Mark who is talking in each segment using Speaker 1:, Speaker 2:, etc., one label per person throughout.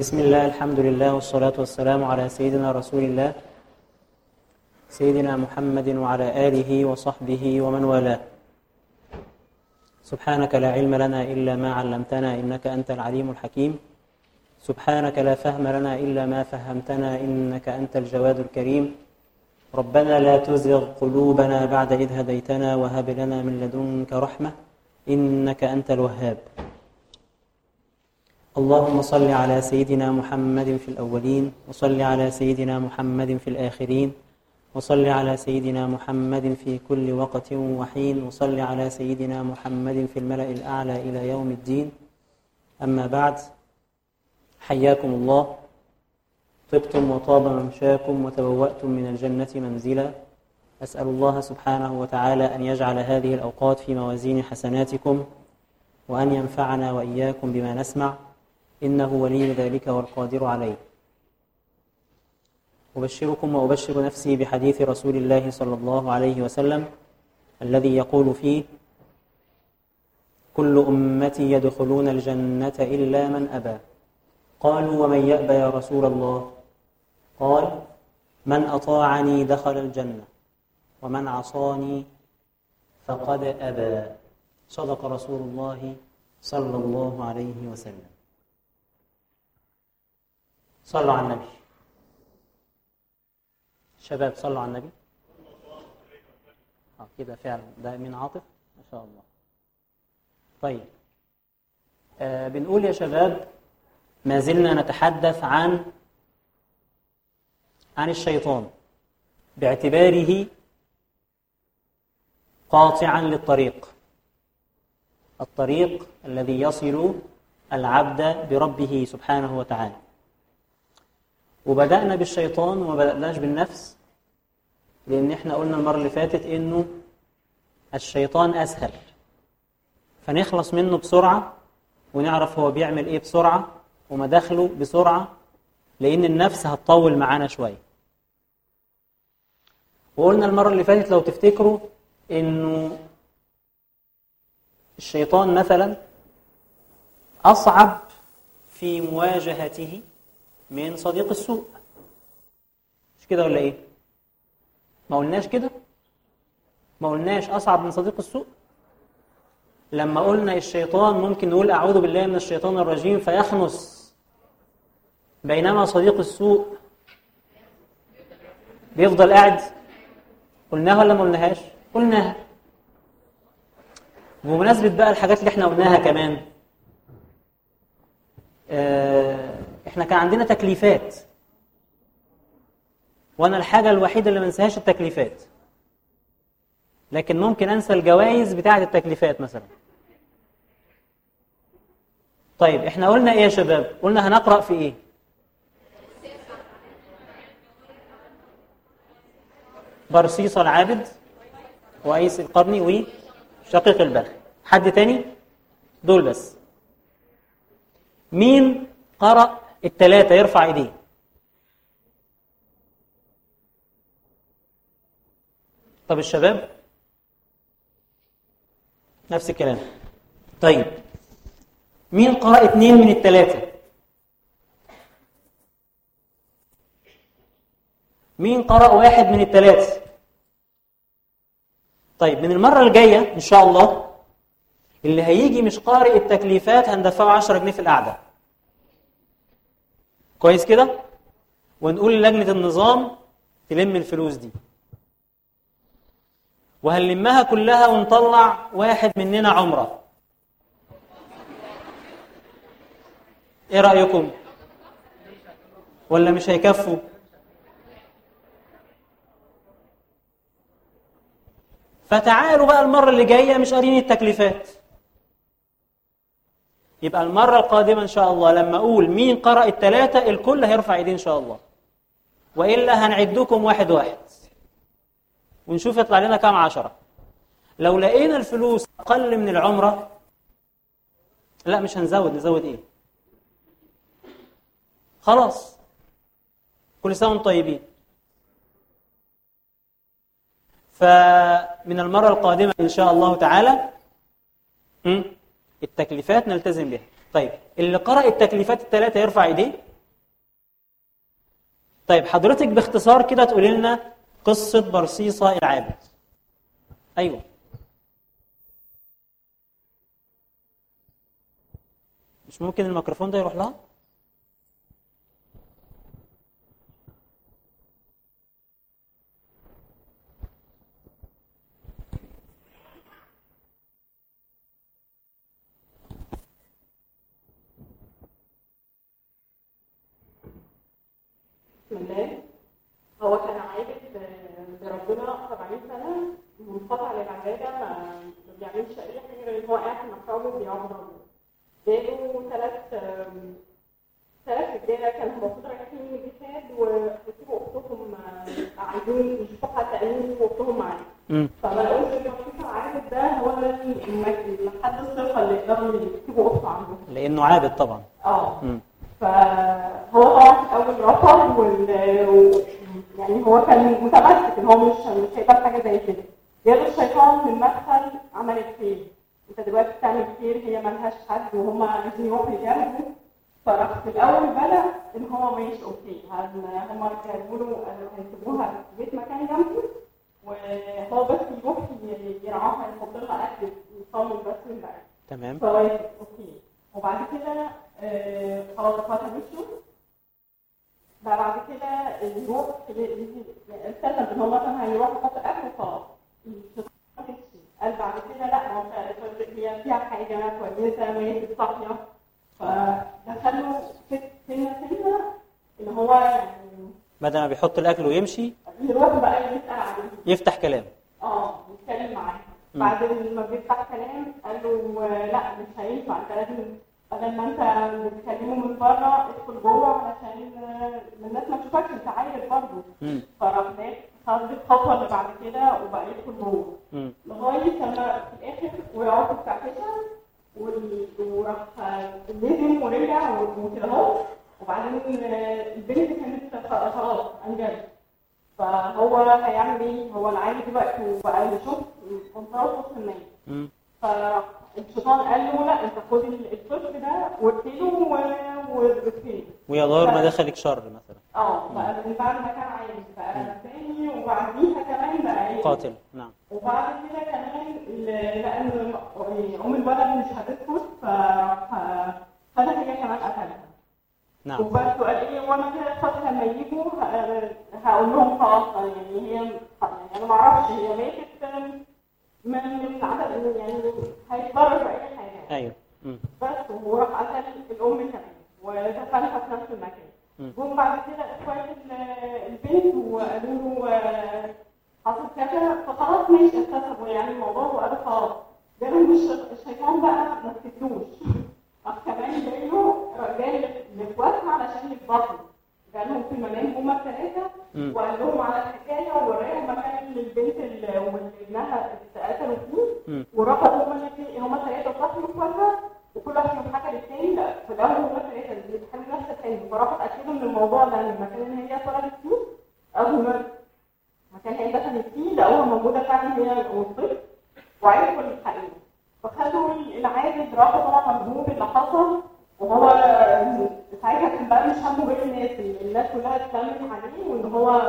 Speaker 1: بسم الله الحمد لله والصلاة والسلام على سيدنا رسول الله سيدنا محمد وعلى آله وصحبه ومن والاه. سبحانك لا علم لنا إلا ما علمتنا إنك أنت العليم الحكيم. سبحانك لا فهم لنا إلا ما فهمتنا إنك أنت الجواد الكريم. ربنا لا تزغ قلوبنا بعد إذ هديتنا وهب لنا من لدنك رحمة إنك أنت الوهاب. اللهم صل على سيدنا محمد في الأولين وصل على سيدنا محمد في الآخرين وصل على سيدنا محمد في كل وقت وحين وصل على سيدنا محمد في الملأ الأعلى إلى يوم الدين. أما بعد حياكم الله. طبتم وطاب ممشاكم وتبوأتم من الجنة منزلا. أسأل الله سبحانه وتعالى أن يجعل هذه الأوقات في موازين حسناتكم وأن ينفعنا وإياكم بما نسمع. إنه ولي ذلك والقادر عليه. أبشركم وأبشر نفسي بحديث رسول الله صلى الله عليه وسلم الذي يقول فيه كل أمتي يدخلون الجنة إلا من أبى. قالوا ومن يأبى يا رسول الله؟ قال من أطاعني دخل الجنة ومن عصاني فقد أبى. صدق رسول الله صلى الله عليه وسلم. صلوا على النبي. شباب صلوا على النبي. آه كده فعلا. ده من عاطف؟ ما شاء الله. طيب. آه بنقول يا شباب ما زلنا نتحدث عن عن الشيطان باعتباره قاطعا للطريق. الطريق الذي يصل العبد بربه سبحانه وتعالى. وبدأنا بالشيطان وما بدأناش بالنفس لأن إحنا قلنا المرة اللي فاتت إنه الشيطان أسهل. فنخلص منه بسرعة ونعرف هو بيعمل إيه بسرعة ومداخله بسرعة لأن النفس هتطول معانا شوية. وقلنا المرة اللي فاتت لو تفتكروا إنه الشيطان مثلا أصعب في مواجهته من صديق السوء. مش كده ولا إيه؟ ما قلناش كده؟ ما قلناش أصعب من صديق السوء؟ لما قلنا الشيطان ممكن نقول أعوذ بالله من الشيطان الرجيم فيخنس بينما صديق السوء بيفضل قاعد. قلناها ولا ما قلناهاش؟ قلناها. بمناسبة بقى الحاجات اللي إحنا قلناها كمان آه إحنا كان عندنا تكليفات. وأنا الحاجة الوحيدة اللي ما انساهاش التكليفات. لكن ممكن انسى الجوائز بتاعة التكليفات مثلا. طيب إحنا قلنا إيه يا شباب؟ قلنا هنقرأ في إيه؟ برصيص العابد وأيس القرني وشقيق البغي حد تاني؟ دول بس. مين قرأ التلاتة يرفع إيديه. طب الشباب؟ نفس الكلام. طيب. مين قرأ اتنين من التلاتة؟ مين قرأ واحد من التلاتة؟ طيب من المرة الجاية إن شاء الله اللي هيجي مش قارئ التكليفات هندفعه 10 جنيه في القعدة. كويس كده؟ ونقول لجنة النظام تلم الفلوس دي. وهنلمها كلها ونطلع واحد مننا عمرة. إيه رأيكم؟ ولا مش هيكفوا؟ فتعالوا بقى المرة اللي جاية مش قارين التكليفات. يبقى المرة القادمة إن شاء الله لما أقول مين قرأ التلاتة الكل هيرفع إيديه إن شاء الله. وإلا هنعدكم واحد واحد. ونشوف يطلع لنا كام عشرة. لو لقينا الفلوس أقل من العمرة لا مش هنزود. نزود إيه؟ خلاص. كل سنة وأنتم طيبين. فمن المرة القادمة إن شاء الله تعالى التكليفات نلتزم بها. طيب اللي قرأ التكليفات الثلاثة يرفع إيديه؟ طيب حضرتك باختصار كده تقولي لنا قصة برصيصة العابد. أيوه. مش ممكن الميكروفون ده يروح لها؟
Speaker 2: بسم الله هو كان عابد بربنا 70 سنة منقطع للعبادة ما بيعملش أي حاجة غير إن هو قاعد في مكتبه وبيعبد ربنا. جاله ثلاث ثلاث رجالة كانوا المفروض رايحين الجهاد ويسيبوا أختهم آه، عايزين يشوفوا حد أمين وأختهم معاهم.
Speaker 1: امم
Speaker 2: فما لقوش إن الرئيس العابد ده هو الم- الحد الثقة اللي يقدروا يسيبوا أخته عندهم.
Speaker 1: لأنه عابد طبعا آه
Speaker 2: فهو طبعا في الأول رفض يعني هو كان متمسك ان هو مش مش هيقبل حاجة زي كده جاله الشيطان من مدخل عمل الخير انت دلوقتي بتعمل خير هي ملهاش حد وهما عايزين يروحوا يجاهدوا فراح في الأول بدا ان هو ماشي أوكي هما جابوا له هيسيبوها في بيت مكان جنبه وهو بس يروح يرعاها يحط لها اكل يصمم بس من
Speaker 1: تمام.
Speaker 2: فوافق أوكي وبعد كده خلاص وشه بقى بعد كده يروح التزم ان هو مثلا هيروح يحط اكل وخلاص قال بعد كده لا هو هي فيها حاجة كويسة ميت صاحيه فدخله سنة سنة ان هو يعني
Speaker 1: بدل ما بيحط الأكل ويمشي
Speaker 2: يروح بقى يسال عليه.
Speaker 1: يفتح كلام.
Speaker 2: آه يتكلم معاه. بعد ما بيفتح كلام قال له لا مش هينفع أنت لازم بدل ما انت بتكلمه من بره ادخل جوه علشان الناس ما تشوفكش انت عايل برضه. فراح خد الخطوه اللي بعد كده وبقى يدخل جوه. لغاية لما في الآخر في ساعتها وال- وراح نزل ورجع وكده اهو. وبعدين البنت كانت خلاص انجبت فهو هيعمل إيه؟ هو العيل دلوقتي وبقى يشوف منطقه وسط الناس فالشيطان قال له لا انت خد الطفل ده واقتله و- واقتله
Speaker 1: ويا دار ما دخلك شر مثلا.
Speaker 2: آه بقى من بعد ما كان عايز بقى نباني وبعديها كمان بقى؟
Speaker 1: قاتل نعم.
Speaker 2: وبعد كده كمان لأن أم الولد مش هتسكت فراح خدها هي كمان قتلها.
Speaker 1: نعم.
Speaker 2: وبس وقال إيه وأنا كده خلاص لما يجوا هقول لهم خلاص يعني هي يعني أنا ما أعرفش هي ماتت من من عدد يعني هيتضرر أي
Speaker 1: حاجة. امم
Speaker 2: بس وراح قتل الأم كمان ودفنها في نفس المكان. جم بعد كده إخوات ال- البنت وقالوا له آه، حصل كذا فخلاص ماشي اكتسبوا يعني الموضوع وقالوا خلاص. جالهم الش- الشيطان بقى ما سكتوش راح كمان جاي له جاي لاخواتها علشان يتبطلوا جالهم في المنام هما الثلاثه. وقال لهم على الحكاية ووراهم مكان اللي البنت اللي وابنها اتقتلوا فيه
Speaker 1: مم.
Speaker 2: وراحوا هما الاثنين هما ثلاثة صاحبوا اخواتها وكل واحد فيهم حكى للتاني لا الأول هما ثلاثة اللي بيتحملوا نفس الحلم فراحوا اتاكدوا من الموضوع ده إن المكان اللي هي اتولدت فيه المكان اللي هي دخلت فيه لقوها موجودة فعلا هي والطفل وعرفوا الحقيقة فخدوا العابد راحوا طبعا مجنون باللي حصل وهو ساعتها كان بقى مش همه غير الناس الناس كلها اتلمت عليه وإن هو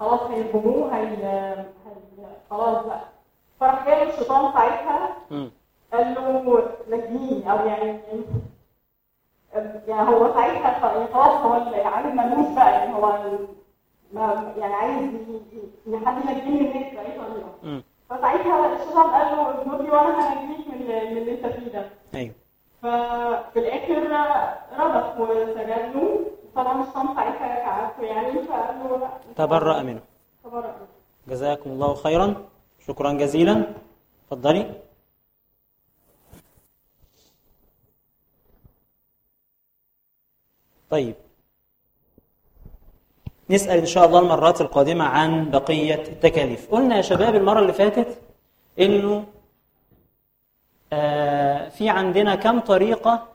Speaker 2: خلاص هيرجموه هي خلاص بقى. فراح جاي الشيطان ساعتها قال له نجيني أو يعني يعني هو ساعتها يعني خلاص هو العالم ملوش بقى يعني هو ما يعني عايز حد ينجيني من الناس باي طريقه فساعتها الشيطان قال له لي وأنا هنجيك من اللي أنت فيه ده.
Speaker 1: أيوه.
Speaker 2: ففي الآخر رضخ وسجد له طبعا الشيطان ساعتها كعبته يعني فقال له
Speaker 1: تبرأ منه.
Speaker 2: تبرأ.
Speaker 1: جزاكم الله خيرا. شكرا جزيلا. اتفضلي. طيب. نسأل إن شاء الله المرات القادمة عن بقية التكاليف. قلنا يا شباب المرة اللي فاتت إنه آه في عندنا كم طريقة؟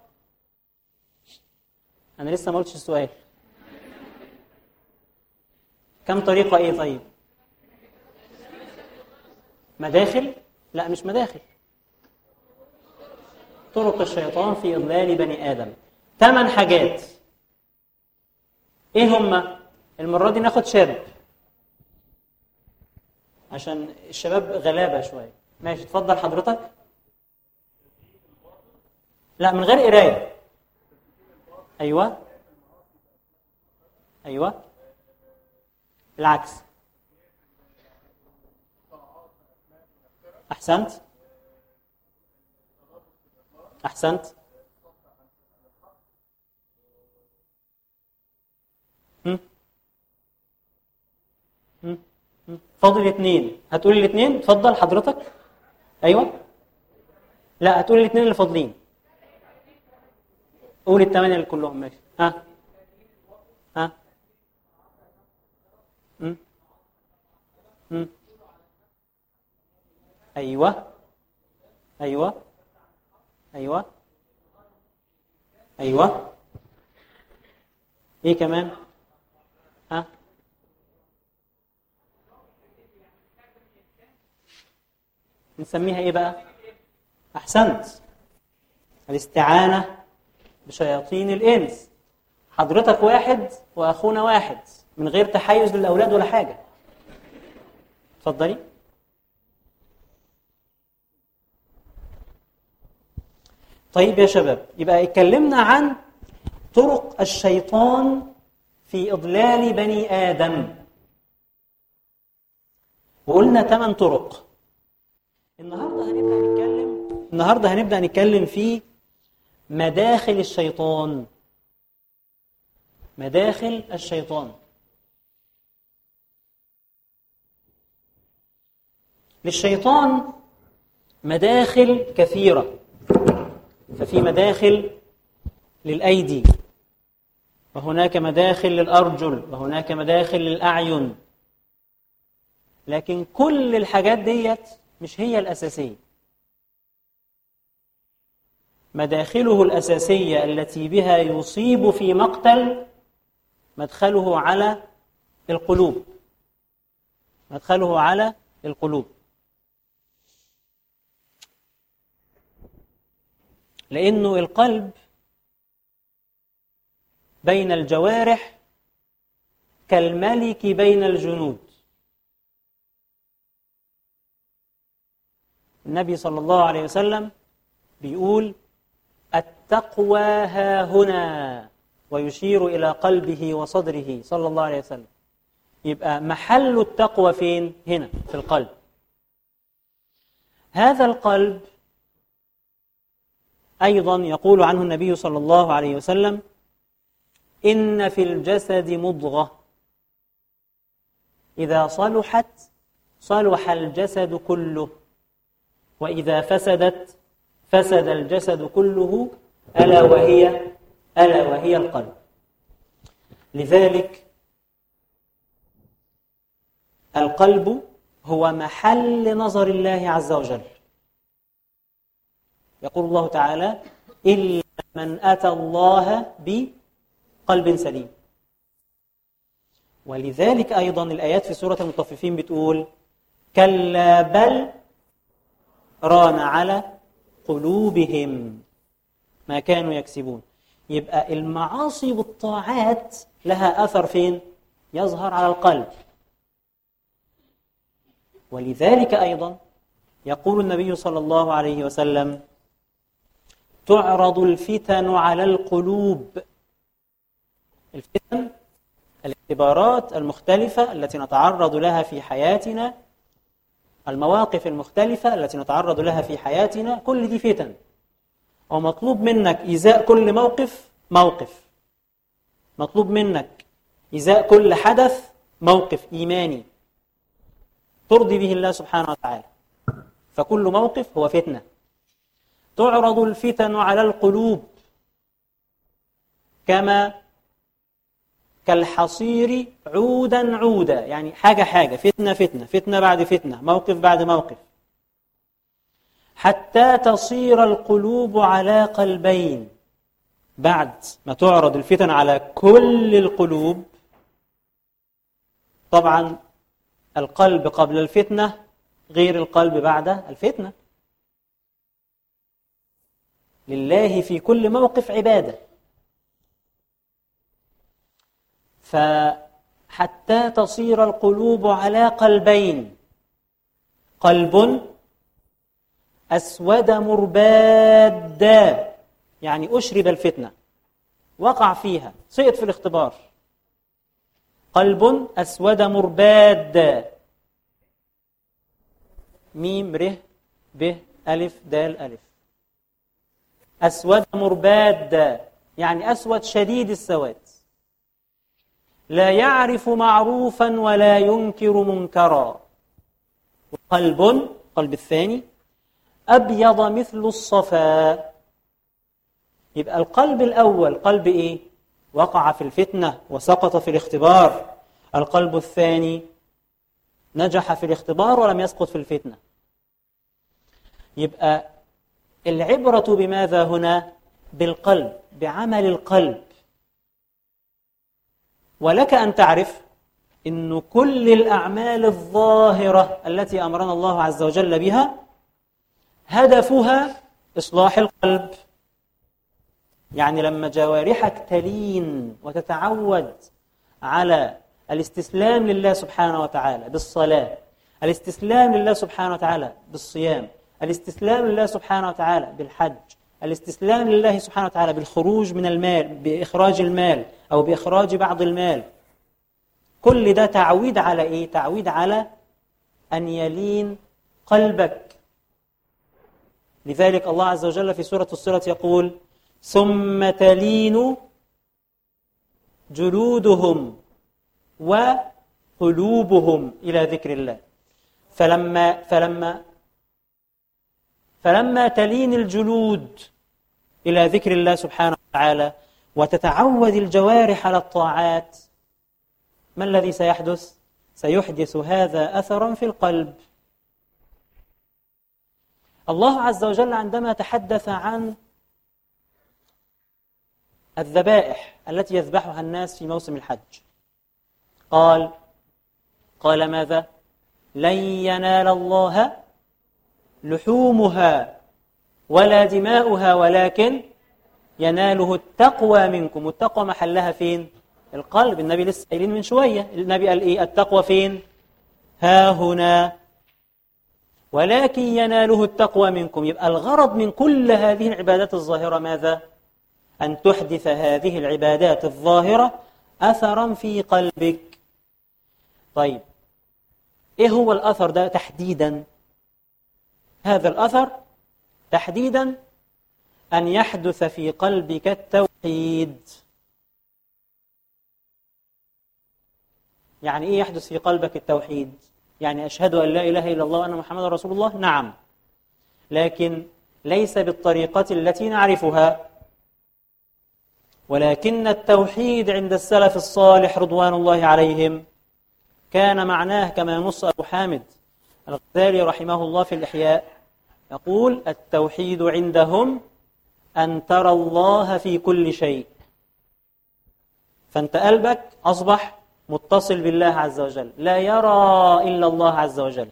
Speaker 1: أنا لسه ما قلتش السؤال. كم طريقة إيه طيب؟ مداخل؟ لا مش مداخل. طرق الشيطان في إضلال بني آدم. ثمان حاجات. إيه هما؟ المرة دي ناخد شاب عشان الشباب غلابة شوية. ماشي اتفضل حضرتك. لا من غير قراية. أيوة. أيوة. العكس؟ هم؟ هم؟ فاضل اثنين. هتقول الاثنين؟ اتفضل حضرتك. أيوه. لا هتقول الاثنين اللي فاضلين. قول الثمانيه اللي كلهم ماشي. ها؟ ها؟ هم؟ هم؟ أيوه. أيوه. أيوه. أيوه. إيه كمان؟ ها؟ نسميها إيه بقى؟ أحسنت. الاستعانة. بشياطين الإنس. حضرتك واحد وأخونا واحد من غير تحيز للأولاد ولا حاجة. اتفضلي. طيب يا شباب يبقى اتكلمنا عن طرق الشيطان في إضلال بني آدم. وقلنا ثمان طرق. النهارده هنبدأ نتكلم النهارده هنبدأ نتكلم في مداخل الشيطان. مداخل الشيطان. للشيطان مداخل كثيرة ففي مداخل للأيدي وهناك مداخل للأرجل وهناك مداخل للأعين. لكن كل الحاجات ديت مش هي الأساسية. مداخله الأساسية التي بها يصيب في مقتل مدخله على القلوب. مدخله على القلوب. لأنه القلب بين الجوارح كالملك بين الجنود. النبي صلى الله عليه وسلم بيقول التقوى ها هنا ويشير إلى قلبه وصدره صلى الله عليه وسلم. يبقى محل التقوى فين؟ هنا في القلب. هذا القلب أيضا يقول عنه النبي صلى الله عليه وسلم إن في الجسد مضغة. إذا صلحت صلح الجسد كله. وإذا فسدت فسد الجسد كله. ألا وهي ألا وهي القلب. لذلك القلب هو محل نظر الله عز وجل. يقول الله تعالى إلا من أتى الله بقلب سليم. ولذلك أيضا الآيات في سورة المطففين بتقول كلا بل ران على قلوبهم. ما كانوا يكسبون. يبقى المعاصي والطاعات لها أثر فين؟ يظهر على القلب. ولذلك أيضا يقول النبي صلى الله عليه وسلم تعرض الفتن على القلوب. الفتن الاختبارات المختلفة التي نتعرض لها في حياتنا المواقف المختلفة التي نتعرض لها في حياتنا كل دي فتن. ومطلوب منك إزاء كل موقف موقف. مطلوب منك إزاء كل حدث موقف إيماني. ترضي به الله سبحانه وتعالى. فكل موقف هو فتنة. تعرض الفتن على القلوب كما كالحصير عودا عودا. يعني حاجة حاجة فتنة فتنة فتنة بعد فتنة موقف بعد موقف. حتى تصير القلوب على قلبين. بعد ما تعرض الفتن على كل القلوب طبعا القلب قبل الفتنة غير القلب بعد الفتنة. لله في كل موقف عبادة. فحتى تصير القلوب على قلبين قلب أسود مربادا يعني أشرب الفتنة. وقع فيها. سقط في الاختبار. قلب أسود مرباد. ميم ر ب ألف دال ألف. أسود مرباد. يعني أسود شديد السواد. لا يعرف معروفا ولا ينكر منكرا. قلب قلب الثاني أبيض مثل الصفا يبقى القلب الأول قلب إيه؟ وقع في الفتنة وسقط في الاختبار القلب الثاني نجح في الاختبار ولم يسقط في الفتنة يبقى العبرة بماذا هنا؟ بالقلب بعمل القلب ولك أن تعرف أن كل الأعمال الظاهرة التي أمرنا الله عز وجل بها هدفها إصلاح القلب يعني لما جوارحك تلين وتتعود على الاستسلام لله سبحانه وتعالى بالصلاة الاستسلام لله سبحانه وتعالى بالصيام الاستسلام لله سبحانه وتعالى بالحج الاستسلام لله سبحانه وتعالى بالخروج من المال بإخراج المال أو بإخراج بعض المال كل ده تعويد على إيه؟ تعويد على أن يلين قلبك لذلك الله عز وجل في سورة الصلة يقول ثم تلين جلودهم وقلوبهم إلى ذكر الله فلما فلما فلما تلين الجلود إلى ذكر الله سبحانه وتعالى وتتعود الجوارح على الطاعات ما الذي سيحدث؟ سيحدث هذا أثرا في القلب الله عز وجل عندما تحدث عن الذبائح التي يذبحها الناس في موسم الحج قال قال ماذا؟ لن ينال الله لحومها ولا دماؤها ولكن يناله التقوى منكم. والتقوى محلها فين؟ القلب. النبي لسه قايلين من شوية. النبي قال إيه؟ التقوى فين؟ ها هنا. ولكن يناله التقوى منكم. يبقى الغرض من كل هذه العبادات الظاهرة ماذا؟ أن تحدث هذه العبادات الظاهرة أثرا في قلبك. طيب إيه هو الأثر ده تحديدا؟ هذا الأثر تحديدا أن يحدث في قلبك التوحيد. يعني إيه يحدث في قلبك التوحيد؟ يعني أشهد أن لا إله إلا الله وأن محمد رسول الله. نعم. لكن ليس بالطريقة التي نعرفها. ولكن التوحيد عند السلف الصالح رضوان الله عليهم كان معناه كما ينص أبو حامد الغزالي رحمه الله في الإحياء. يقول التوحيد عندهم أن ترى الله في كل شيء. فأنت قلبك أصبح متصل بالله عز وجل. لا يرى إلا الله عز وجل.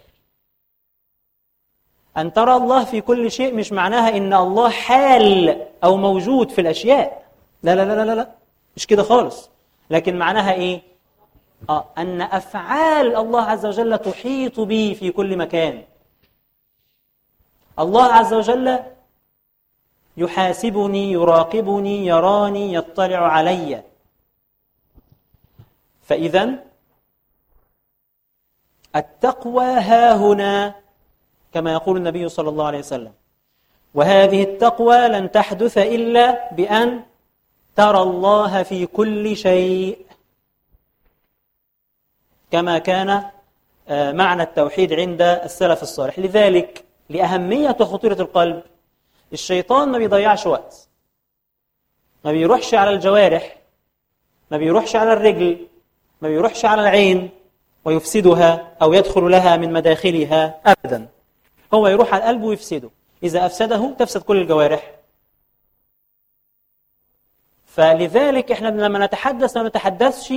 Speaker 1: أن ترى الله في كل شيء مش معناها إن الله حال أو موجود في الأشياء. لا لا لا لا لا مش كده خالص. لكن معناها إيه؟ آه أن أفعال الله عز وجل تحيط بي في كل مكان. الله عز وجل يحاسبني يراقبني يراني يطلع علي. فإذا التقوى ها هنا كما يقول النبي صلى الله عليه وسلم. وهذه التقوى لن تحدث إلا بأن ترى الله في كل شيء. كما كان آه، معنى التوحيد عند السلف الصالح. لذلك لأهمية وخطورة القلب الشيطان ما بيضيعش وقت. ما بيروحش على الجوارح ما بيروحش على الرجل. ما بيروحش على العين ويفسدها أو يدخل لها من مداخلها أبدا. هو يروح على القلب ويفسده. إذا أفسده تفسد كل الجوارح. فلذلك إحنا لما نتحدث ما نتحدثش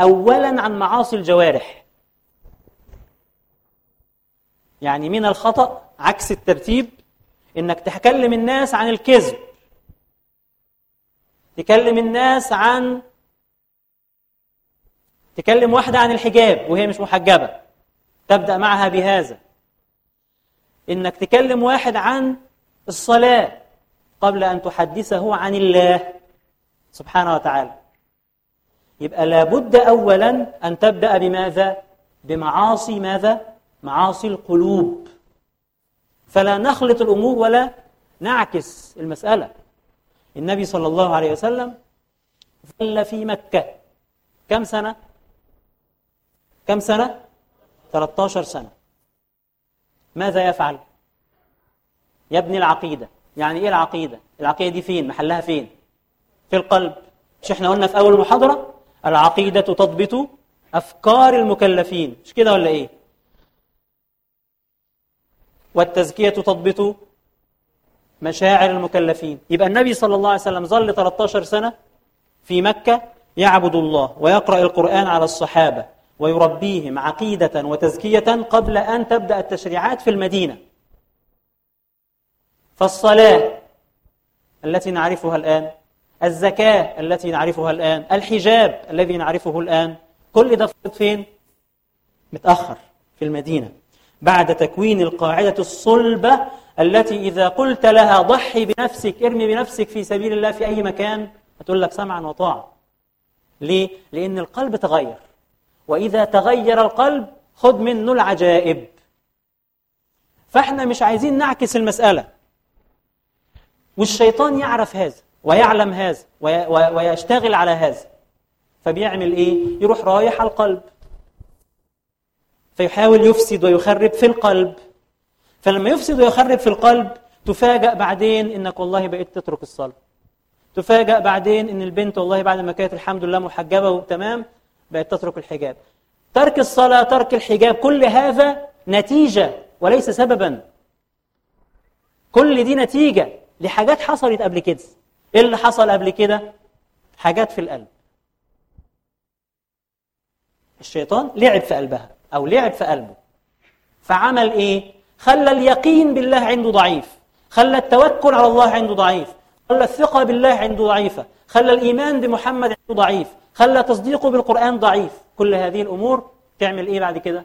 Speaker 1: اولا عن معاصي الجوارح. يعني من الخطأ عكس الترتيب إنك تكلم الناس عن الكذب. تكلم الناس عن تكلم واحدة عن الحجاب وهي مش محجبة تبدأ معها بهذا إنك تكلم واحد عن الصلاة قبل أن تحدثه عن الله سبحانه وتعالى يبقى لابد أولا أن تبدأ بماذا؟ بمعاصي ماذا؟ معاصي القلوب فلا نخلط الأمور ولا نعكس المسألة النبي صلى الله عليه وسلم ظل في مكة كم سنة؟ كم سنة؟ 13 سنة ماذا يفعل؟ يبني العقيدة يعني إيه العقيدة؟ العقيدة دي فين؟ محلها فين؟ في القلب مش إحنا قلنا في أول المحاضرة العقيدة تضبط أفكار المكلفين مش كده ولا إيه؟ والتزكية تضبط مشاعر المكلفين يبقى النبي صلى الله عليه وسلم ظل 13 سنة في مكة يعبد الله ويقرأ القرآن على الصحابة ويربيهم عقيدة وتزكية قبل أن تبدأ التشريعات في المدينة فالصلاة التي نعرفها الآن الزكاة التي نعرفها الآن الحجاب الذي نعرفه الآن كل ده فين؟ متأخر في المدينة بعد تكوين القاعدة الصلبة التي إذا قلت لها ضحي بنفسك ارمي بنفسك في سبيل الله في أي مكان هتقول لك سمعا وطاعة ليه؟ لأن القلب تغير وإذا تغير القلب خذ منه العجائب. فإحنا مش عايزين نعكس المسألة. والشيطان يعرف هذا ويعلم هذا ويشتغل على هذا. فبيعمل إيه؟ يروح رايح على القلب. فيحاول يفسد ويخرب في القلب. فلما يفسد ويخرب في القلب تفاجأ بعدين إنك والله بقيت تترك الصلاة. تفاجأ بعدين إن البنت والله بعد ما كانت الحمد لله محجبة وتمام بقت تترك الحجاب. ترك الصلاة ترك الحجاب كل هذا نتيجة وليس سببا. كل دي نتيجة لحاجات حصلت قبل كده. إيه اللي حصل قبل كده؟ حاجات في القلب. الشيطان لعب في قلبها أو لعب في قلبه. فعمل إيه؟ خلى اليقين بالله عنده ضعيف. خلى التوكل على الله عنده ضعيف. خلى الثقة بالله عنده ضعيفة خلى الإيمان بمحمد عنده ضعيف خلى تصديقه بالقرآن ضعيف. كل هذه الأمور تعمل إيه بعد كده؟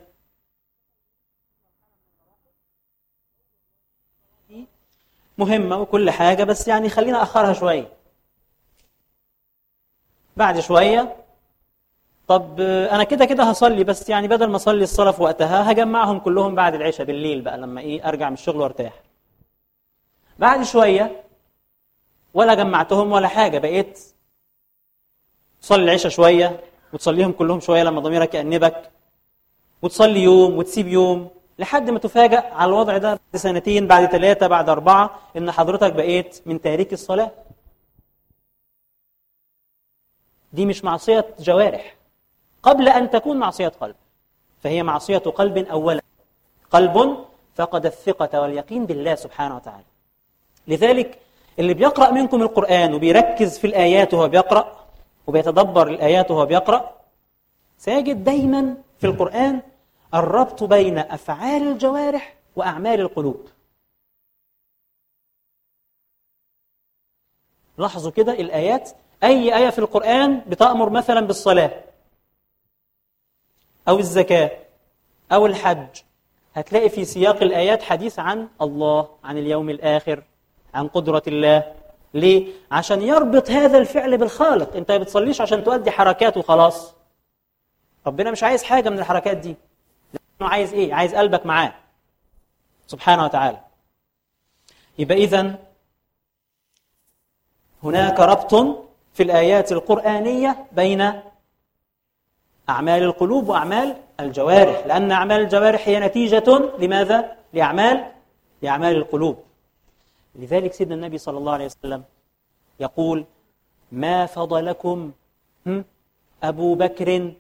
Speaker 1: مهمة وكل حاجة بس يعني خلينا أخرها شوية. بعد شوية. طب أنا كده كده هصلي بس يعني بدل ما أصلي الصلاة في وقتها هجمعهم كلهم بعد العشاء بالليل بقى لما إيه أرجع من الشغل وأرتاح. بعد شوية ولا جمعتهم ولا حاجة بقيت تصلي العشاء شوية وتصليهم كلهم شوية لما ضميرك يأنبك وتصلي يوم وتسيب يوم لحد ما تفاجأ على الوضع ده بعد سنتين بعد ثلاثة بعد أربعة إن حضرتك بقيت من تاريك الصلاة. دي مش معصية جوارح. قبل أن تكون معصية قلب فهي معصية قلب أولا. قلب فقد الثقة واليقين بالله سبحانه وتعالى. لذلك اللي بيقرأ منكم القرآن وبيركز في الآيات وهو بيقرأ وبيتدبر الآيات وهو بيقرأ سيجد دايما في القرآن الربط بين أفعال الجوارح وأعمال القلوب. لاحظوا كده الآيات أي آية في القرآن بتأمر مثلا بالصلاة أو الزكاة أو الحج. هتلاقي في سياق الآيات حديث عن الله عن اليوم الآخر. عن قدرة الله. ليه؟ عشان يربط هذا الفعل بالخالق. انت ما بتصليش عشان تؤدي حركات وخلاص ربنا مش عايز حاجة من الحركات دي. لأنه عايز إيه؟ عايز قلبك معاه. سبحانه وتعالى. يبقى إذن هناك ربط في الآيات القرآنية بين أعمال القلوب وأعمال الجوارح. لأن أعمال الجوارح هي نتيجة لماذا؟ لأعمال لأعمال القلوب. لذلك سيدنا النبي صلى الله عليه وسلم يقول ما فضلكم أبو بكر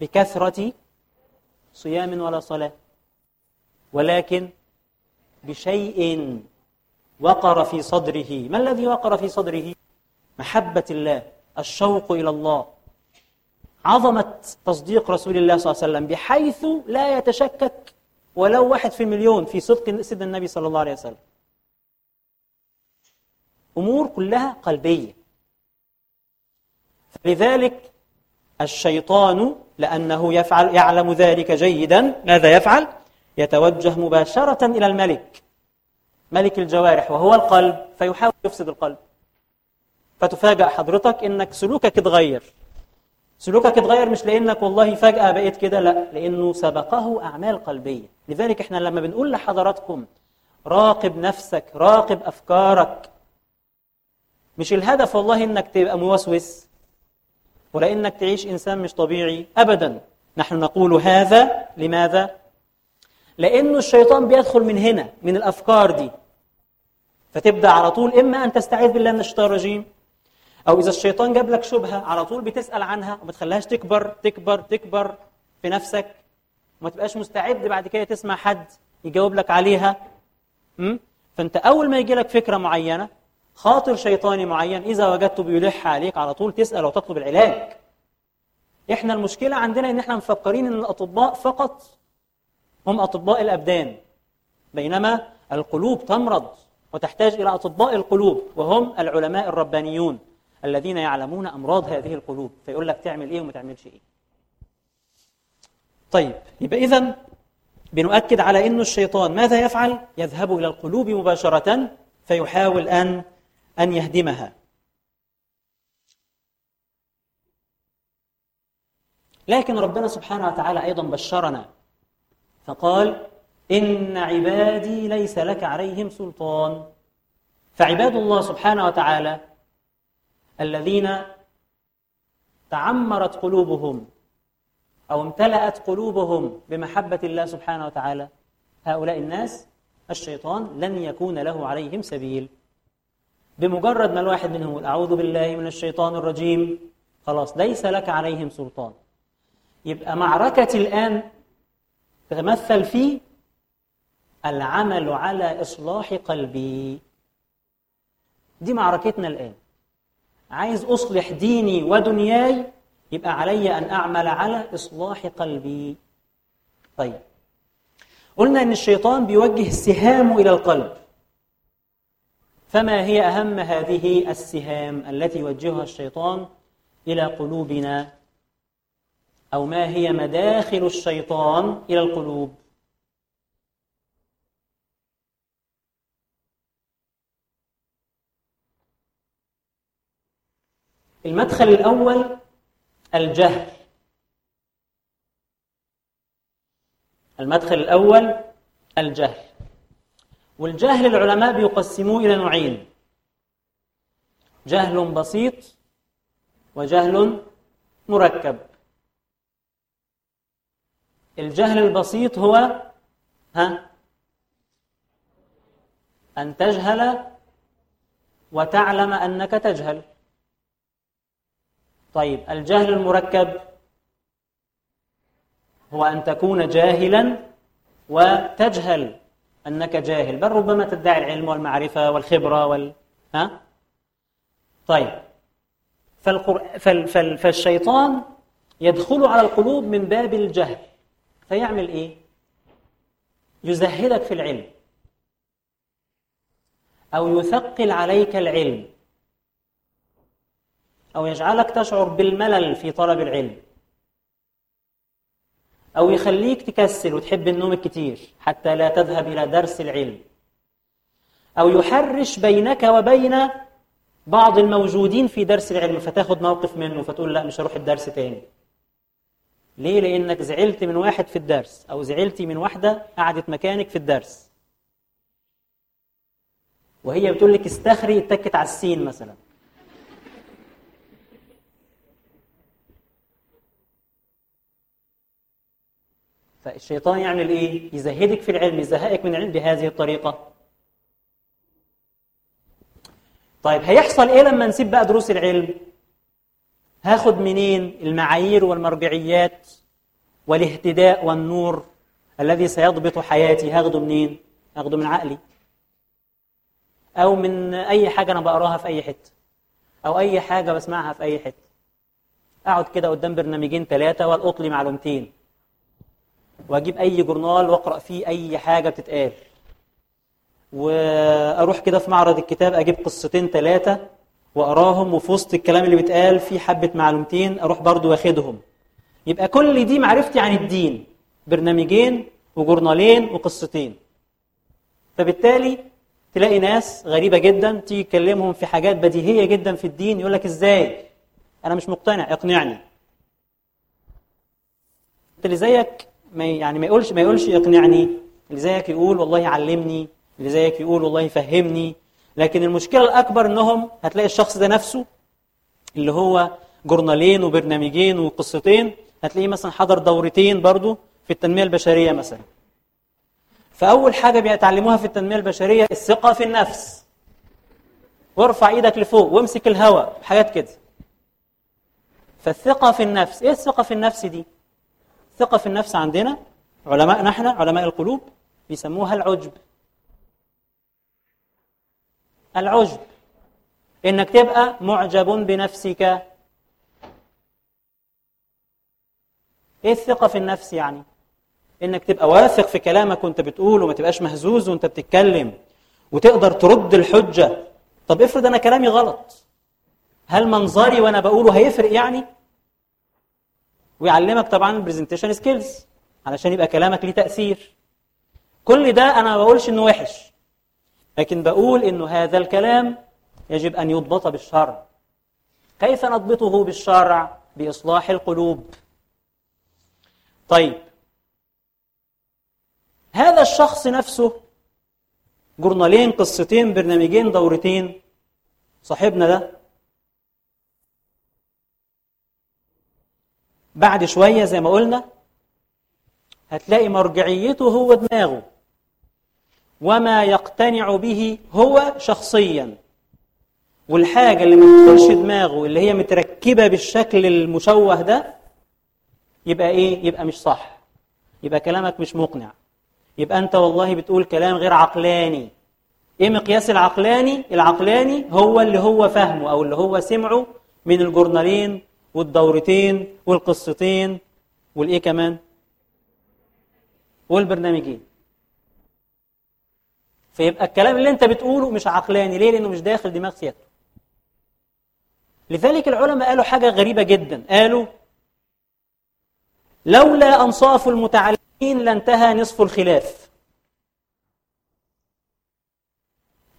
Speaker 1: بكثرة صيام ولا صلاة ولكن بشيء وقر في صدره. ما الذي وقر في صدره؟ محبة الله الشوق إلى الله. عظمة تصديق رسول الله صلى الله عليه وسلم بحيث لا يتشكك ولو واحد في المليون في صدق سيدنا النبي صلى الله عليه وسلم. أمور كلها قلبية. لذلك الشيطان لأنه يفعل يعلم ذلك جيدا. ماذا يفعل؟ يتوجه مباشرة إلى الملك. ملك الجوارح وهو القلب فيحاول يفسد القلب. فتفاجأ حضرتك إنك سلوكك اتغير. سلوكك اتغير مش لأنك والله فجأة بقيت كده لا لأنه سبقه أعمال قلبية. لذلك إحنا لما بنقول لحضراتكم راقب نفسك راقب أفكارك مش الهدف والله إنك تبقى موسوس ولا إنك تعيش إنسان مش طبيعي أبدا نحن نقول هذا لماذا؟ لأنه الشيطان بيدخل من هنا من الأفكار دي فتبدأ على طول إما أن تستعيذ بالله من الشيطان الرجيم أو إذا الشيطان جاب لك شبهة على طول بتسأل عنها وما تخليهاش تكبر تكبر تكبر في نفسك وما تبقاش مستعد بعد كده تسمع حد يجاوب لك عليها م? فأنت أول ما يجي لك فكرة معينة خاطر شيطاني معين إذا وجدته بيلح عليك على طول تسأل وتطلب العلاج. إحنا المشكلة عندنا إن إحنا مفكرين إن الأطباء فقط هم أطباء الأبدان. بينما القلوب تمرض وتحتاج إلى أطباء القلوب وهم العلماء الربانيون الذين يعلمون أمراض هذه القلوب. فيقول لك تعمل إيه وما تعملش إيه. طيب يبقى إذا بنؤكد على أن الشيطان ماذا يفعل؟ يذهب إلى القلوب مباشرة فيحاول أن أن يهدمها. لكن ربنا سبحانه وتعالى أيضا بشرنا فقال إن عبادي ليس لك عليهم سلطان. فعباد الله سبحانه وتعالى الذين تعمرت قلوبهم أو امتلأت قلوبهم بمحبة الله سبحانه وتعالى هؤلاء الناس الشيطان لن يكون له عليهم سبيل. بمجرد ما الواحد منهم يقول أعوذ بالله من الشيطان الرجيم. خلاص ليس لك عليهم سلطان. يبقى معركة الآن تتمثل في العمل على إصلاح قلبي. دي معركتنا الآن. عايز أصلح ديني ودنياي يبقى علي أن أعمل على إصلاح قلبي. طيب قلنا أن الشيطان بيوجه سهامه إلى القلب. فما هي أهم هذه السهام التي يوجهها الشيطان إلى قلوبنا؟ أو ما هي مداخل الشيطان إلى القلوب؟ المدخل الأول الجهل. المدخل الأول الجهل. والجهل العلماء بيقسموه إلى نوعين. جهل بسيط وجهل مركب. الجهل البسيط هو ها أن تجهل وتعلم أنك تجهل. طيب الجهل المركب هو أن تكون جاهلا وتجهل. أنك جاهل. بل ربما تدعي العلم والمعرفة والخبرة وال... ها؟ طيب. فالقر... فال... فال... فالشيطان يدخل على القلوب من باب الجهل. فيعمل إيه؟ يزهدك في العلم. أو يثقل عليك العلم. أو يجعلك تشعر بالملل في طلب العلم. أو يخليك تكسل وتحب النوم الكتير حتى لا تذهب إلى درس العلم. أو يحرش بينك وبين بعض الموجودين في درس العلم فتاخد موقف منه فتقول لا مش هروح الدرس تاني. ليه؟ لأنك زعلت من واحد في الدرس أو زعلتي من واحدة قعدت مكانك في الدرس. وهي بتقول لك استخري اتكت على السين مثلا. فالشيطان يعمل إيه؟ يزهدك في العلم يزهقك من العلم بهذه الطريقة طيب هيحصل إيه لما نسيب بقى دروس العلم؟ هاخد منين المعايير والمرجعيات والاهتداء والنور الذي سيضبط حياتي هاخده منين؟ هاخده من عقلي أو من أي حاجة أنا بقراها في أي حتة أو أي حاجة بسمعها في أي حتة أقعد كده قدام برنامجين ثلاثة والقط لي معلومتين واجيب اي جورنال واقرأ فيه اي حاجة بتتقال. وأروح كده في معرض الكتاب أجيب قصتين ثلاثة واقراهم وفي وسط الكلام اللي بيتقال في حبة معلومتين أروح برضو واخدهم. يبقى كل دي معرفتي عن الدين برنامجين وجورنالين وقصتين. فبالتالي تلاقي ناس غريبة جدا تيجي تكلمهم في حاجات بديهية جدا في الدين يقول لك إزاي؟ أنا مش مقتنع اقنعني. اللي زيك؟ ما يعني ما يقولش ما يقولش اقنعني. اللي زيك يقول والله علمني. اللي زيك يقول والله فهمني. لكن المشكلة الأكبر إنهم هتلاقي الشخص ده نفسه اللي هو جورنالين وبرنامجين وقصتين. هتلاقيه مثلا حضر دورتين برضو في التنمية البشرية مثلا. فأول حاجة بيتعلموها في التنمية البشرية الثقة في النفس. وارفع إيدك لفوق وامسك الهواء حاجات كده. فالثقة في النفس إيه الثقة في النفس دي؟ الثقة في النفس عندنا علماء إحنا علماء القلوب بيسموها العجب. العجب. إنك تبقى معجب بنفسك. إيه الثقة في النفس يعني؟ إنك تبقى واثق في كلامك وأنت بتقول وما تبقاش مهزوز وأنت بتتكلم وتقدر ترد الحجة. طب افرض أنا كلامي غلط. هل منظري وأنا بقوله هيفرق يعني؟ ويعلمك طبعا ال presentation skills علشان يبقى كلامك ليه تأثير. كل ده أنا ما بقولش إنه وحش لكن بقول إنه هذا الكلام يجب أن يضبط بالشرع. كيف نضبطه بالشرع؟ بإصلاح القلوب. طيب هذا الشخص نفسه جورنالين قصتين برنامجين دورتين صاحبنا ده بعد شوية زي ما قلنا هتلاقي مرجعيته هو دماغه. وما يقتنع به هو شخصيا. والحاجة اللي ما تدخلش دماغه اللي هي متركبة بالشكل المشوه ده يبقى إيه؟ يبقى مش صح. يبقى كلامك مش مقنع. يبقى أنت والله بتقول كلام غير عقلاني. إيه مقياس العقلاني؟ العقلاني هو اللي هو فهمه أو اللي هو سمعه من الجورنالين والدورتين والقصتين والإيه كمان؟ والبرنامجين. فيبقى الكلام اللي انت بتقوله مش عقلاني. ليه؟ لأنه مش داخل دماغ سيادته. لذلك العلماء قالوا حاجة غريبة جدا. قالوا لولا أنصاف المتعلمين لانتهى نصف الخلاف.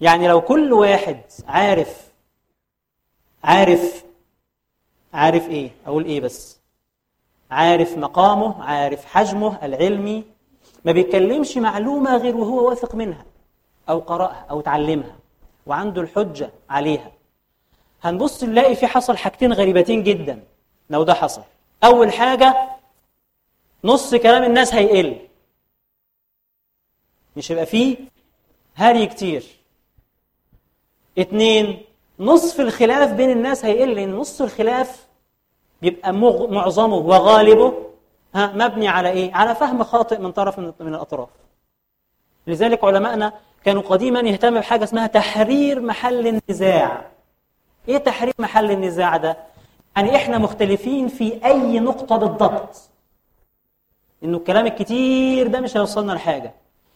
Speaker 1: يعني لو كل واحد عارف عارف عارف إيه؟ أقول إيه بس؟ عارف مقامه عارف حجمه العلمي. ما بيتكلمش معلومة غير وهو واثق منها أو قرأها أو تعلمها وعنده الحجة عليها. هنبص نلاقي في حصل حاجتين غريبتين جدا. لو ده حصل. أول حاجة نص كلام الناس هيقل. مش هيبقى فيه هري كتير. اتنين نصف الخلاف بين الناس هيقل لأن نص الخلاف بيبقى معظمه وغالبه ها مبني على إيه؟ على فهم خاطئ من طرف من, الأطراف. لذلك علمائنا كانوا قديما يهتموا بحاجة اسمها تحرير محل النزاع. إيه تحرير محل النزاع ده؟ يعني إحنا مختلفين في أي نقطة بالضبط. إنه الكلام الكتير ده مش هيوصلنا لحاجة.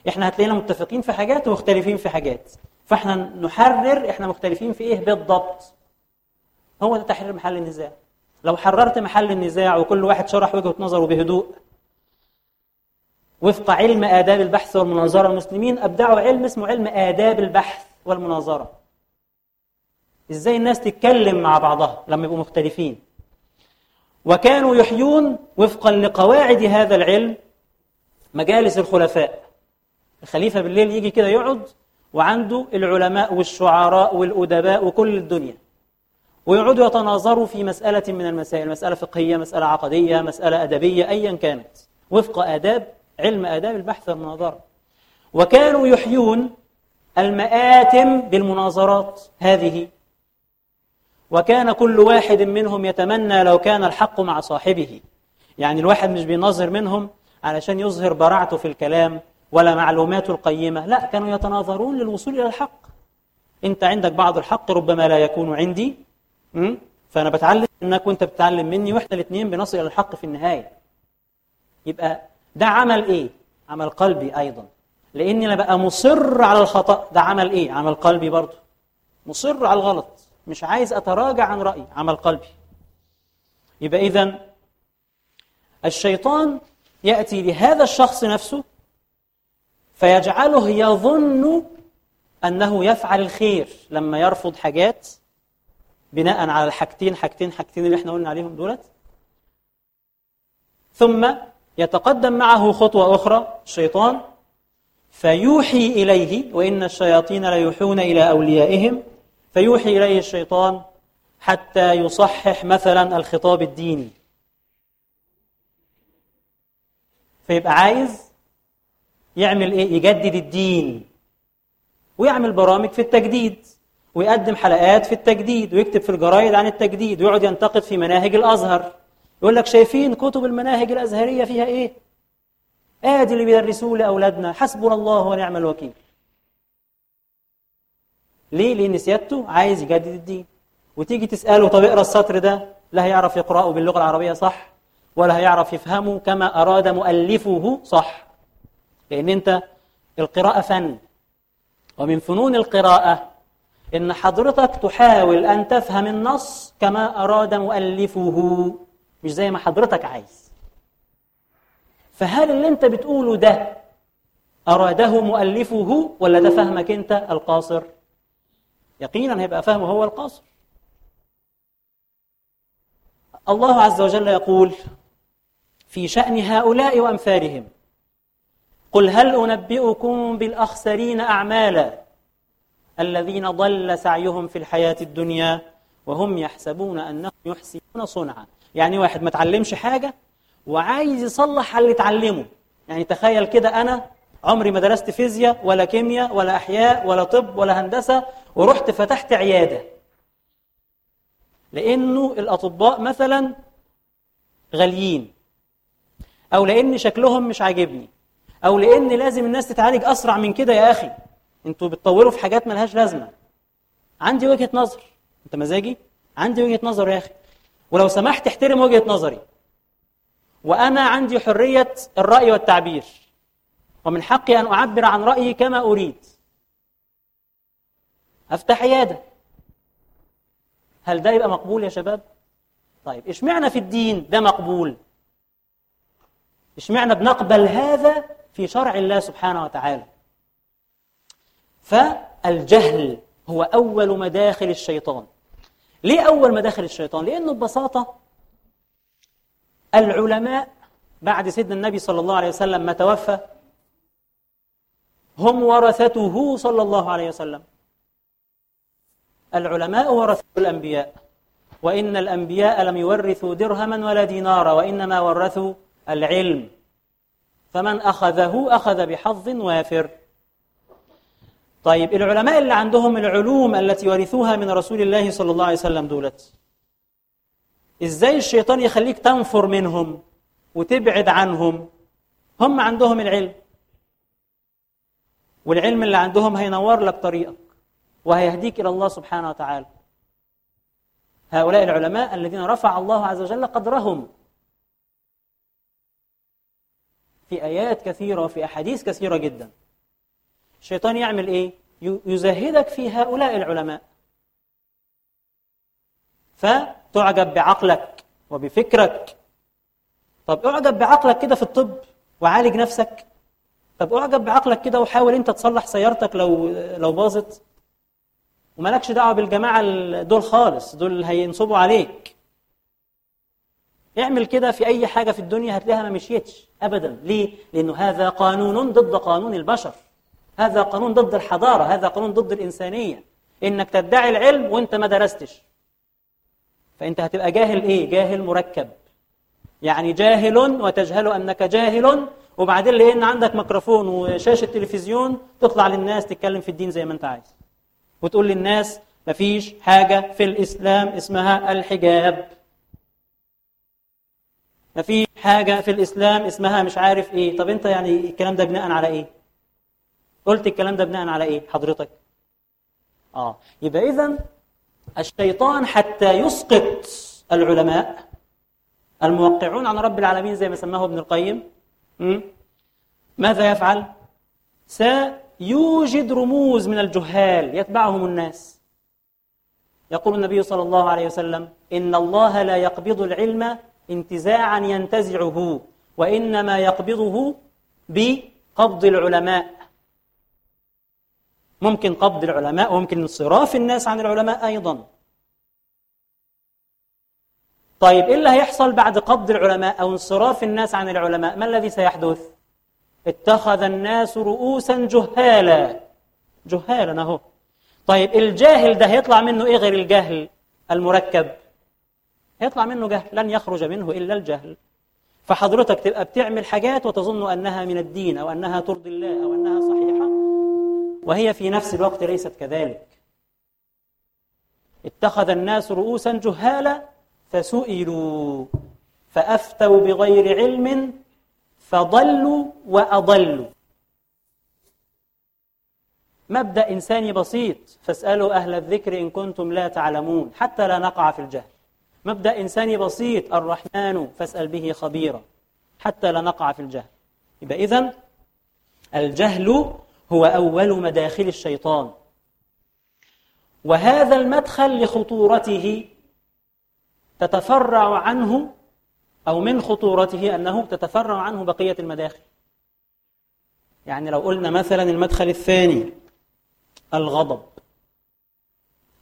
Speaker 1: إحنا هتلاقينا متفقين في حاجات ومختلفين في حاجات. فاحنا نحرر إحنا مختلفين في إيه بالضبط. هو ده تحرير محل النزاع. لو حررت محل النزاع وكل واحد شرح وجهة نظره بهدوء وفق علم آداب البحث والمناظرة المسلمين أبدعوا علم اسمه علم آداب البحث والمناظرة إزاي الناس تتكلم مع بعضها لما يبقوا مختلفين وكانوا يحيون وفقا لقواعد هذا العلم مجالس الخلفاء الخليفة بالليل يجي كده يقعد وعنده العلماء والشعراء والأدباء وكل الدنيا. ويقعدوا يتناظروا في مسألة من المسائل مسألة فقهية مسألة عقدية مسألة أدبية أيا كانت. وفق آداب علم آداب البحث والمناظرة. وكانوا يحيون المآتم بالمناظرات هذه. وكان كل واحد منهم يتمنى لو كان الحق مع صاحبه. يعني الواحد مش بيناظر منهم علشان يظهر براعته في الكلام ولا معلوماته القيمة. لا كانوا يتناظرون للوصول إلى الحق. أنت عندك بعض الحق ربما لا يكون عندي فأنا بتعلم منك وأنت بتتعلم مني وإحنا الاثنين بنصل إلى الحق في النهاية. يبقى ده عمل إيه؟ عمل قلبي أيضا. لأني أنا بقى مصر على الخطأ. ده عمل إيه؟ عمل قلبي برضه. مصر على الغلط. مش عايز أتراجع عن رأيي. عمل قلبي. يبقى اذا الشيطان يأتي لهذا الشخص نفسه فيجعله يظن أنه يفعل الخير لما يرفض حاجات بناء على الحاجتين حاجتين حاجتين اللي إحنا قلنا عليهم دولت. ثم يتقدم معه خطوة أخرى الشيطان. فيوحي إليه وإن الشياطين ليوحون إلى أوليائهم. فيوحي إليه الشيطان حتى يصحح مثلا الخطاب الديني. فيبقى عايز يعمل إيه؟ يجدد الدين ويعمل برامج في التجديد ويقدم حلقات في التجديد ويكتب في الجرايد عن التجديد ويقعد ينتقد في مناهج الأزهر. يقول لك شايفين كتب المناهج الأزهرية فيها إيه؟ آدي اللي بيدرسوه لأولادنا. حسبنا الله ونعم الوكيل. ليه؟ لأن سيادته عايز يجدد الدين. وتيجي تسأله طب اقرأ السطر ده؟ لا هيعرف يقرأه باللغة العربية صح ولا هيعرف يفهمه كما أراد مؤلفه صح. لأن أنت القراءة فن. ومن فنون القراءة إن حضرتك تحاول أن تفهم النص كما أراد مؤلفه. مش زي ما حضرتك عايز. فهل اللي أنت بتقوله ده أراده مؤلفه ولا ده فهمك أنت القاصر؟ يقينا هيبقى فهمه هو القاصر. الله عز وجل يقول في شأن هؤلاء وأمثالهم قل هل أنبئكم بالأخسرين أعمالا الذين ضل سعيهم في الحياة الدنيا وهم يحسبون أنهم يحسنون صنعا؟ يعني واحد ما تعلمش حاجة وعايز يصلح اللي اتعلمه. يعني تخيل كده أنا عمري ما درست فيزياء ولا كيمياء ولا أحياء ولا طب ولا هندسة ورحت فتحت عيادة. لأنه الأطباء مثلا غاليين أو لأن شكلهم مش عاجبني. أو لأن لازم الناس تتعالج أسرع من كده يا أخي. أنتوا بتطولوا في حاجات ملهاش لازمة. عندي وجهة نظر. أنت مزاجي؟ عندي وجهة نظر يا أخي. ولو سمحت احترم وجهة نظري. وأنا عندي حرية الرأي والتعبير. ومن حقي أن أعبر عن رأيي كما أريد. أفتح عيادة. هل ده يبقى مقبول يا شباب؟ طيب اشمعنى في الدين ده مقبول؟ اشمعنى بنقبل هذا في شرع الله سبحانه وتعالى؟ فالجهل هو أول مداخل الشيطان. ليه أول مداخل الشيطان؟ لأنه ببساطة العلماء بعد سيدنا النبي صلى الله عليه وسلم ما توفى هم ورثته صلى الله عليه وسلم. العلماء ورثوا الأنبياء. وإن الأنبياء لم يورثوا درهما ولا دينارا وإنما ورثوا العلم. فمن أخذه أخذ بحظ وافر. طيب العلماء اللي عندهم العلوم التي ورثوها من رسول الله صلى الله عليه وسلم دولت إزاي الشيطان يخليك تنفر منهم وتبعد عنهم؟ هم عندهم العلم. والعلم اللي عندهم هينور لك طريقك وهيهديك إلى الله سبحانه وتعالى. هؤلاء العلماء الذين رفع الله عز وجل قدرهم في آيات كثيرة وفي أحاديث كثيرة جدا. الشيطان يعمل إيه؟ يزهدك في هؤلاء العلماء. فتعجب بعقلك وبفكرك. طب اعجب بعقلك كده في الطب وعالج نفسك. طب اعجب بعقلك كده وحاول أنت تصلح سيارتك لو لو باظت. ومالكش دعوة بالجماعة دول خالص دول هينصبوا عليك. اعمل كده في أي حاجة في الدنيا هتلاقيها ما مشيتش ابدا. ليه؟ لأنه هذا قانون ضد قانون البشر. هذا قانون ضد الحضارة. هذا قانون ضد الإنسانية. إنك تدعي العلم وإنت ما درستش. فأنت هتبقى جاهل إيه؟ جاهل مركب. يعني جاهل وتجهل أنك جاهل وبعدين لأن عندك ميكروفون وشاشة تلفزيون تطلع للناس تتكلم في الدين زي ما أنت عايز. وتقول للناس مفيش حاجة في الإسلام اسمها الحجاب. مفيش حاجة في الإسلام اسمها مش عارف إيه. طب أنت يعني الكلام ده بناء على إيه؟ قلت الكلام ده بناء على إيه؟ حضرتك. آه. يبقى اذا الشيطان حتى يسقط العلماء الموقعون عن رب العالمين زي ما سماه ابن القيم? ماذا يفعل؟ سيوجد رموز من الجهال يتبعهم الناس. يقول النبي صلى الله عليه وسلم إن الله لا يقبض العلم انتزاعا ينتزعه وإنما يقبضه بقبض العلماء. ممكن قبض العلماء وممكن انصراف الناس عن العلماء أيضا. طيب إيه اللي هيحصل بعد قبض العلماء أو انصراف الناس عن العلماء؟ ما الذي سيحدث؟ اتخذ الناس رؤوسا جهالا. جهالا أهو. طيب الجاهل ده هيطلع منه إيه غير الجهل المركب؟ هيطلع منه جهل لن يخرج منه إلا الجهل. فحضرتك تبقى بتعمل حاجات وتظن أنها من الدين أو أنها ترضي الله أو أنها صحيحة وهي في نفس الوقت ليست كذلك. اتخذ الناس رؤوسا جهالا فسئلوا فأفتوا بغير علم فضلوا وأضلوا. مبدأ إنساني بسيط فاسألوا أهل الذكر إن كنتم لا تعلمون حتى لا نقع في الجهل. مبدأ إنساني بسيط الرحمن فاسأل به خبيرا حتى لا نقع في الجهل. يبقى إذن الجهل هو أول مداخل الشيطان. وهذا المدخل لخطورته تتفرع عنه أو من خطورته أنه تتفرع عنه بقية المداخل. يعني لو قلنا مثلا المدخل الثاني الغضب.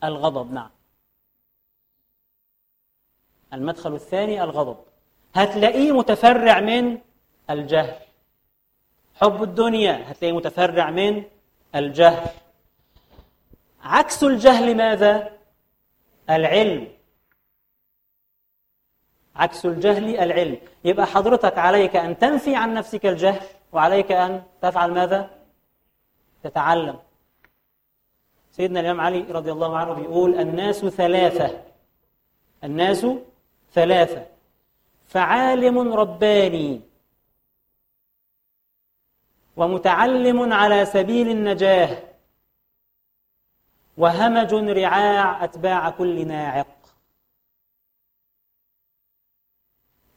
Speaker 1: الغضب نعم. المدخل الثاني الغضب. هتلاقيه متفرع من الجهل. حب الدنيا هتلاقيه متفرع من الجهل. عكس الجهل ماذا؟ العلم. عكس الجهل العلم. يبقى حضرتك عليك أن تنفي عن نفسك الجهل وعليك أن تفعل ماذا؟ تتعلم. سيدنا الإمام علي رضي الله عنه بيقول الناس ثلاثة. الناس ثلاثة. فعالم رباني. ومتعلم على سبيل النجاه وهمج رعاع أتباع كل ناعق.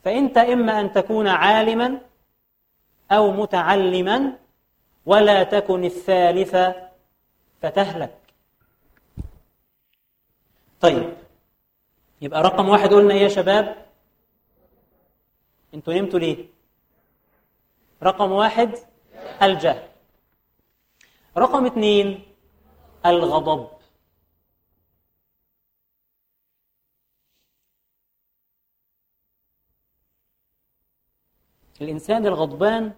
Speaker 1: فأنت إما أن تكون عالما أو متعلما ولا تكن الثالثة فتهلك. طيب. يبقى رقم واحد قلنا إيه يا شباب؟ أنتوا نمتوا ليه؟ رقم واحد الجهل. رقم اثنين الغضب. الإنسان الغضبان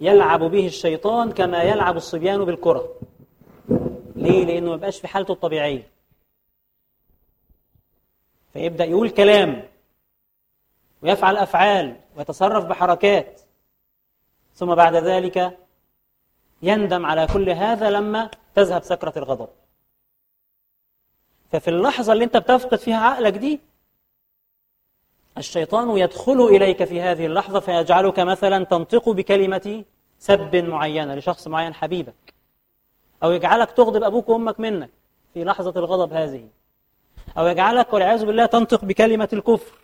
Speaker 1: يلعب به الشيطان كما يلعب الصبيان بالكرة. ليه؟ لأنه ما بقاش في حالته الطبيعية. فيبدأ يقول كلام ويفعل أفعال ويتصرف بحركات ثم بعد ذلك يندم على كل هذا لما تذهب سكرة الغضب. ففي اللحظة اللي انت بتفقد فيها عقلك دي الشيطان يدخل إليك في هذه اللحظة فيجعلك مثلا تنطق بكلمة سب معينة لشخص معين حبيبك أو يجعلك تغضب أبوك وأمك منك في لحظة الغضب هذه. أو يجعلك والعياذ بالله تنطق بكلمة الكفر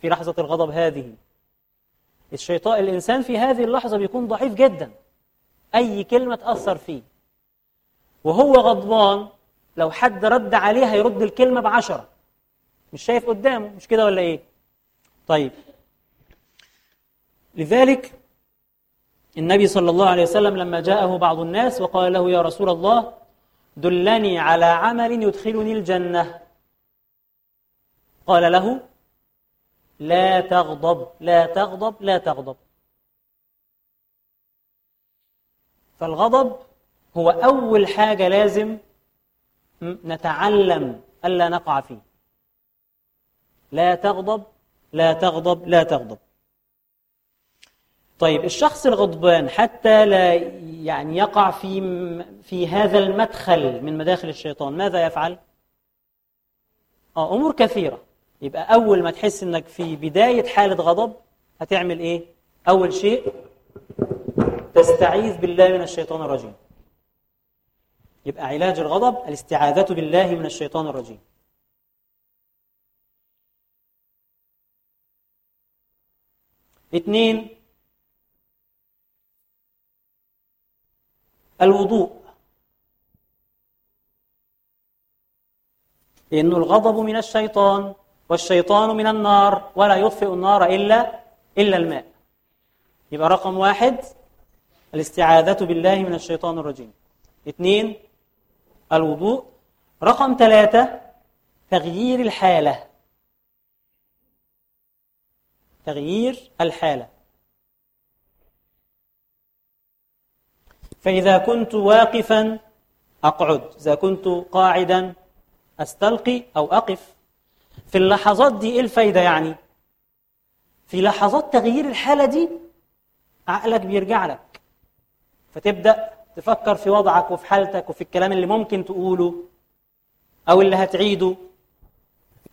Speaker 1: في لحظة الغضب هذه. الشيطان الإنسان في هذه اللحظة بيكون ضعيف جدا. أي كلمة تأثر فيه. وهو غضبان لو حد رد عليه هيرد الكلمة بعشرة. مش شايف قدامه مش كده ولا إيه؟ طيب. لذلك النبي صلى الله عليه وسلم لما جاءه بعض الناس وقال له يا رسول الله دلني على عمل يدخلني الجنة. قال له لا تغضب لا تغضب لا تغضب. فالغضب هو أول حاجة لازم نتعلم ألا نقع فيه. لا تغضب لا تغضب لا تغضب. طيب الشخص الغضبان حتى لا يعني يقع في في هذا المدخل من مداخل الشيطان ماذا يفعل؟ آه أمور كثيرة. يبقى أول ما تحس إنك في بداية حالة غضب هتعمل إيه؟ أول شيء تستعيذ بالله من الشيطان الرجيم. يبقى علاج الغضب الاستعاذة بالله من الشيطان الرجيم. اثنين الوضوء. لأن الغضب من الشيطان والشيطان من النار ولا يطفئ النار إلا إلا الماء. يبقى رقم واحد الاستعاذة بالله من الشيطان الرجيم. اثنين الوضوء. رقم ثلاثة تغيير الحالة. تغيير الحالة. فإذا كنت واقفا أقعد. إذا كنت قاعدا أستلقي أو أقف. في اللحظات دي إيه الفايدة يعني؟ في لحظات تغيير الحالة دي عقلك بيرجع لك. فتبدأ تفكر في وضعك وفي حالتك وفي الكلام اللي ممكن تقوله أو اللي هتعيده.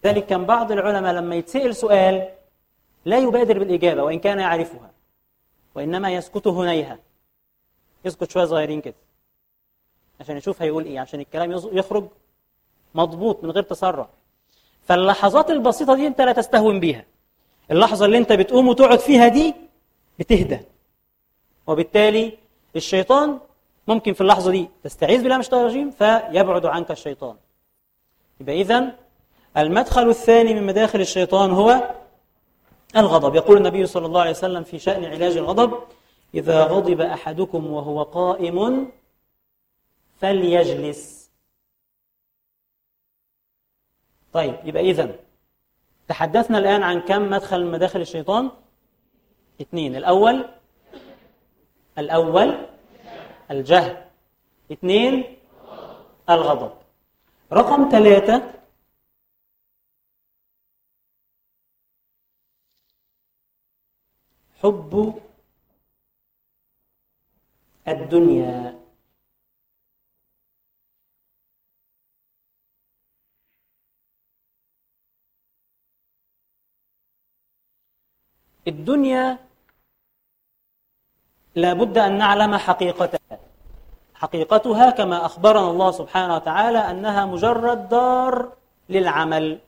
Speaker 1: لذلك كان بعض العلماء لما يتسأل سؤال لا يبادر بالإجابة وإن كان يعرفها وإنما يسكت هنيها. يسكت شوية صغيرين كده. عشان يشوف هيقول إيه عشان الكلام يخرج مضبوط من غير تسرع. فاللحظات البسيطة دي أنت لا تستهون بيها. اللحظة اللي أنت بتقوم وتقعد فيها دي بتهدى. وبالتالي الشيطان ممكن في اللحظة دي تستعيذ بالله من الشيطان الرجيم فيبعد عنك الشيطان. يبقى إذن المدخل الثاني من مداخل الشيطان هو الغضب. يقول النبي صلى الله عليه وسلم في شأن علاج الغضب إذا غضب أحدكم وهو قائم فليجلس. طيب يبقى إذن تحدثنا الآن عن كم مدخل من مداخل الشيطان؟ اثنين الأول الأول الجهل. اثنين الغضب. رقم ثلاثة حب الدنيا. الدنيا لا بد أن نعلم حقيقتها. حقيقتها كما أخبرنا الله سبحانه وتعالى أنها مجرد دار للعمل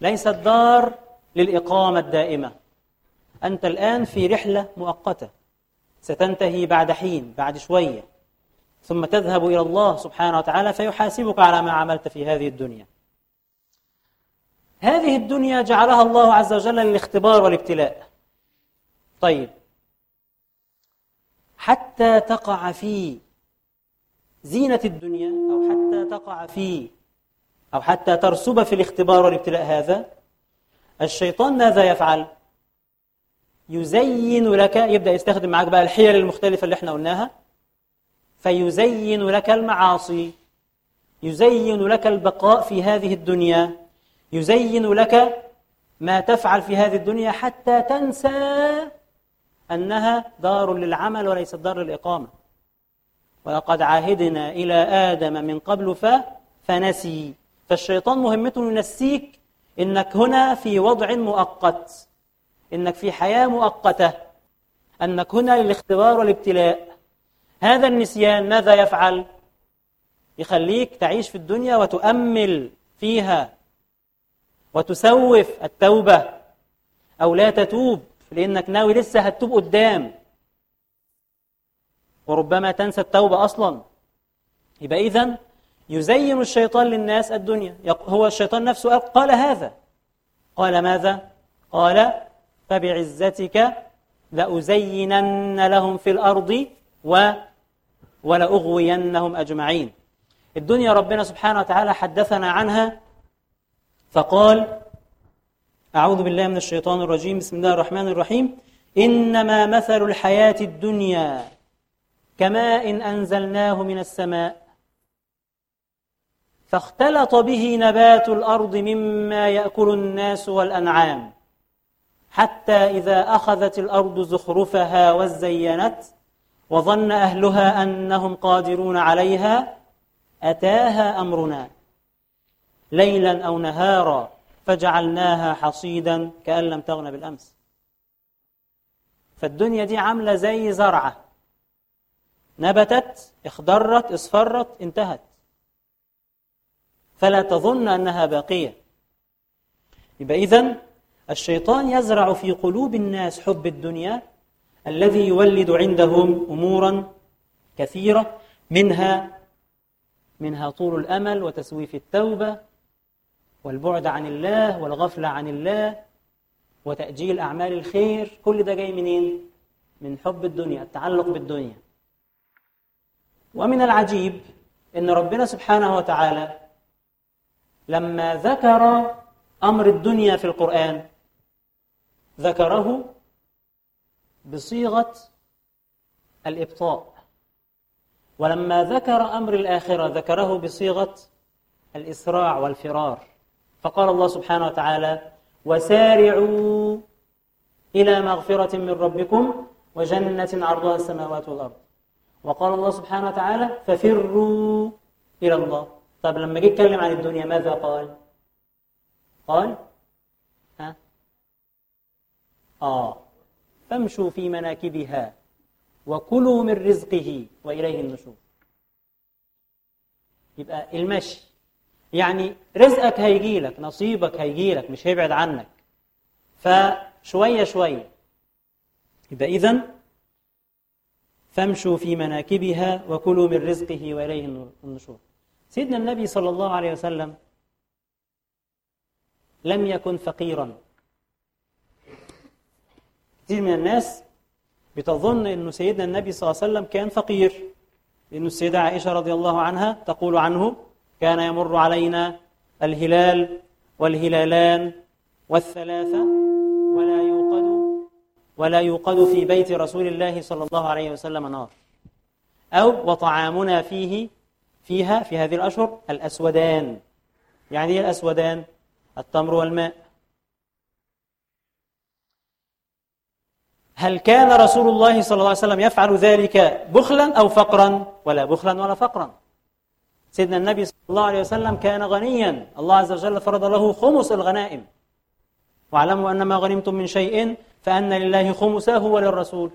Speaker 1: ليست دار للإقامة الدائمة. أنت الآن في رحلة مؤقتة ستنتهي بعد حين بعد شوية ثم تذهب إلى الله سبحانه وتعالى فيحاسبك على ما عملت في هذه الدنيا. هذه الدنيا جعلها الله عز وجل للاختبار والابتلاء. طيب. حتى تقع في زينة الدنيا أو حتى تقع في أو حتى ترسب في الاختبار والابتلاء هذا الشيطان ماذا يفعل؟ يزين لك يبدأ يستخدم معك بقى الحيل المختلفة اللي إحنا قلناها فيزين لك المعاصي يزين لك البقاء في هذه الدنيا. يزين لك ما تفعل في هذه الدنيا حتى تنسى أنها دار للعمل وليست دار للإقامة. ولقد عاهدنا إلى آدم من قبل ف فنسي. فالشيطان مهمته ينسيك إنك هنا في وضع مؤقت. إنك في حياة مؤقتة. أنك هنا للاختبار والابتلاء. هذا النسيان ماذا يفعل؟ يخليك تعيش في الدنيا وتؤمل فيها. وتسوف التوبة أو لا تتوب لأنك ناوي لسه هتتوب قدام. وربما تنسى التوبة أصلا. يبقى إذن يزين الشيطان للناس الدنيا. هو الشيطان نفسه قال هذا. قال ماذا؟ قال فبعزتك لأزينن لهم في الأرض و ولأغوينهم أجمعين. الدنيا ربنا سبحانه وتعالى حدثنا عنها فقال أعوذ بالله من الشيطان الرجيم بسم الله الرحمن الرحيم. إنما مثل الحياة الدنيا كماء إن أنزلناه من السماء فاختلط به نبات الأرض مما يأكل الناس والأنعام حتى إذا أخذت الأرض زخرفها وزينت وظن أهلها أنهم قادرون عليها أتاها أمرنا. ليلا أو نهارا فجعلناها حصيدا كأن لم تغن بالأمس. فالدنيا دي عاملة زي زرعة. نبتت اخضرت اصفرت انتهت. فلا تظن أنها باقية. يبقى إذن الشيطان يزرع في قلوب الناس حب الدنيا الذي يولد عندهم امورا كثيرة منها منها طول الأمل وتسويف التوبة والبعد عن الله والغفلة عن الله وتأجيل أعمال الخير كل ده جاي منين؟ من حب الدنيا التعلق بالدنيا. ومن العجيب أن ربنا سبحانه وتعالى لما ذكر أمر الدنيا في القرآن ذكره بصيغة الإبطاء. ولما ذكر أمر الآخرة ذكره بصيغة الإسراع والفرار. فقال الله سبحانه وتعالى وسارعوا إلى مغفرة من ربكم وجنة عرضها السماوات والأرض. وقال الله سبحانه وتعالى ففروا إلى الله. طب لما جه يتكلم عن الدنيا ماذا قال؟ قال ها؟ آه فامشوا في مناكبها وكلوا من رزقه وإليه النشور. يبقى المشي يعني رزقك هيجي لك نصيبك هيجي لك مش هيبعد عنك. فشوية شوية. يبقى إذن فامشوا في مناكبها وكلوا من رزقه وإليه النشور. سيدنا النبي صلى الله عليه وسلم لم يكن فقيرا. كثير من الناس بتظن أن سيدنا النبي صلى الله عليه وسلم كان فقير. لأن السيدة عائشة رضي الله عنها تقول عنه كان يمر علينا الهلال والهلالان والثلاثة ولا يوقد ولا يوقد في بيت رسول الله صلى الله عليه وسلم نار. أو وطعامنا فيه فيها في هذه الأشهر الأسودان. يعني إيه الأسودان؟ التمر والماء. هل كان رسول الله صلى الله عليه وسلم يفعل ذلك بخلا أو فقرا؟ ولا بخلا ولا فقرا. سيدنا النبي صلى الله عليه وسلم كان غنيا. الله عز وجل فرض له خمس الغنائم. واعلموا أن ما غنمتم من شيء فأن لله خمسه وللرسول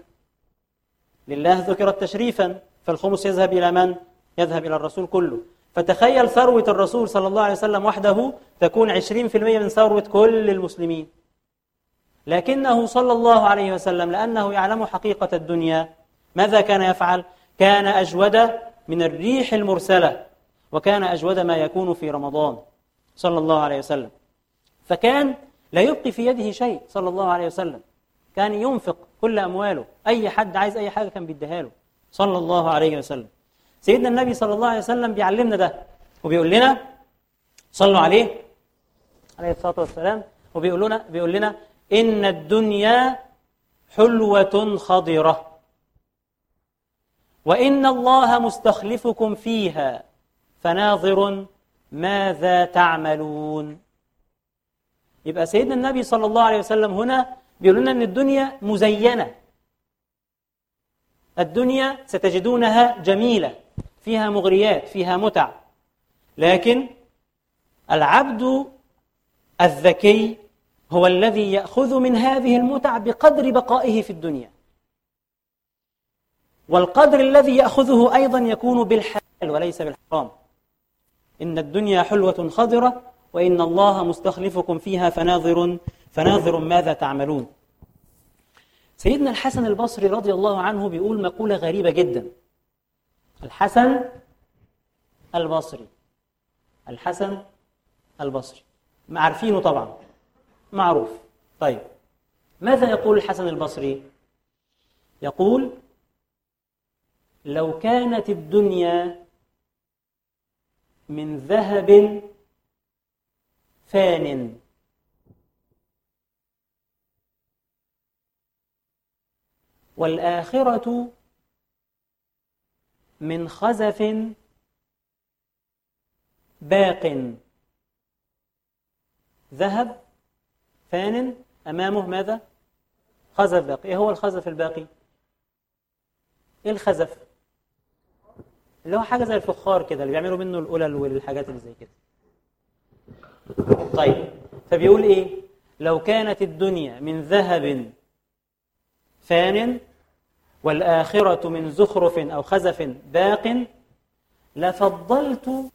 Speaker 1: لله ذكرت تشريفا فالخمس يذهب إلى من؟ يذهب إلى الرسول كله. فتخيل ثروة الرسول صلى الله عليه وسلم وحده تكون عشرين في المية من ثروة كل المسلمين. لكنه صلى الله عليه وسلم لأنه يعلم حقيقة الدنيا. ماذا كان يفعل؟ كان أجود من الريح المرسلة. وكان أجود ما يكون في رمضان صلى الله عليه وسلم. فكان لا يبقي في يده شيء صلى الله عليه وسلم. كان ينفق كل أمواله. أي حد عايز أي حاجة كان بيديها له صلى الله عليه وسلم. سيدنا النبي صلى الله عليه وسلم بيعلمنا ده وبيقول لنا صلوا عليه عليه الصلاة والسلام. وبيقول لنا بيقول لنا إن الدنيا حلوة خضرة. وإن الله مستخلفكم فيها. فناظر ماذا تعملون. يبقى سيدنا النبي صلى الله عليه وسلم هنا بيقول لنا إن الدنيا مزينة. الدنيا ستجدونها جميلة فيها مغريات فيها متع. لكن العبد الذكي هو الذي يأخذ من هذه المتع بقدر بقائه في الدنيا. والقدر الذي يأخذه أيضا يكون بالحلال وليس بالحرام. إن الدنيا حلوة خضرة وإن الله مستخلفكم فيها فناظر فناظر ماذا تعملون. سيدنا الحسن البصري رضي الله عنه بيقول مقولة غريبة جدا. الحسن البصري. الحسن البصري. عارفينه طبعا. معروف. طيب. ماذا يقول الحسن البصري؟ يقول لو كانت الدنيا من ذهب فان والآخرة من خزف باق ذهب فان أمامه ماذا؟ خزف باقي إيه هو الخزف الباقي؟ إيه الخزف؟ اللي هو حاجة زي الفخار كده اللي بيعملوا منه القلل والحاجات اللي زي كده. طيب فبيقول إيه؟ لو كانت الدنيا من ذهب فان والآخرة من زخرف أو خزف باق لفضلت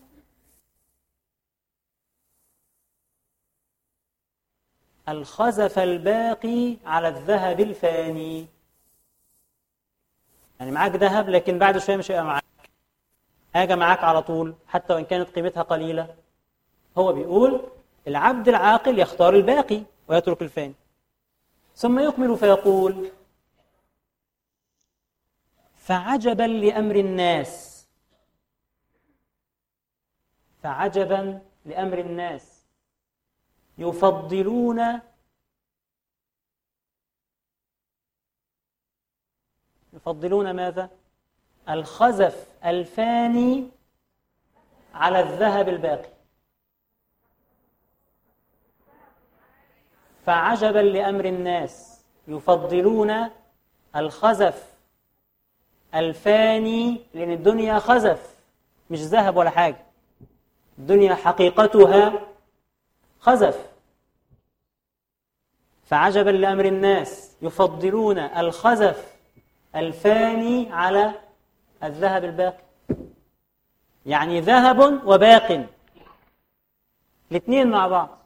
Speaker 1: الخزف الباقي على الذهب الفاني. يعني معاك ذهب لكن بعد شوية مش هيبقى معاك. حاجة معاك على طول حتى وإن كانت قيمتها قليلة. هو بيقول العبد العاقل يختار الباقي ويترك الفاني. ثم يكمل فيقول فعجبا لأمر الناس. فعجبا لأمر الناس. يفضلون يفضلون ماذا؟ الخزف الفاني على الذهب الباقي. فعجبا لأمر الناس يفضلون الخزف الفاني لأن الدنيا خزف مش ذهب ولا حاجة. الدنيا حقيقتها خزف. فعجبا لأمر الناس يفضلون الخزف الفاني على الذهب الباقي. يعني ذهب وباق. الاثنين مع بعض.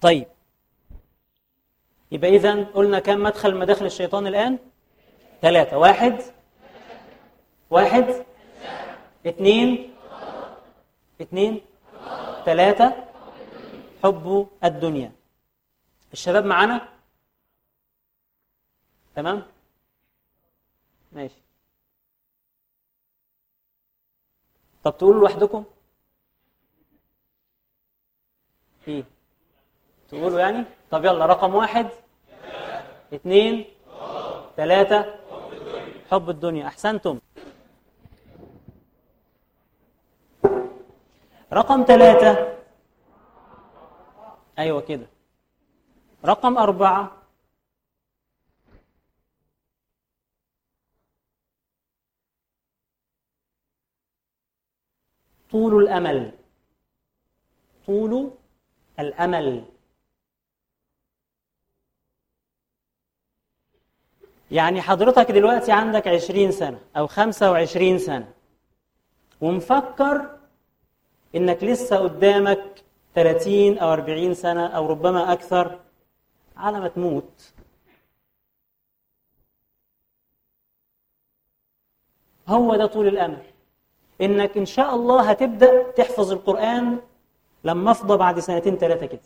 Speaker 1: طيب. يبقى إذا قلنا كم مدخل مداخل الشيطان الآن؟ ثلاثة. واحد. واحد. اثنين. اثنين. ثلاثة. حب الدنيا. الشباب معانا؟ تمام؟ ماشي. طب تقولوا لوحدكم؟ إيه؟ تقولوا يعني؟ طب يلا رقم واحد اثنين ثلاثة حب الدنيا أحسنتم. رقم ثلاثة أيوة كده. رقم أربعة. طول الأمل. طول الأمل. يعني حضرتك دلوقتي عندك عشرين سنة أو خمسة وعشرين سنة ومفكر إنك لسه قدامك 30 أو 40 سنة أو ربما أكثر على ما تموت. هو ده طول الأمل. إنك إن شاء الله هتبدأ تحفظ القرآن لما أفضى بعد سنتين ثلاثة كده.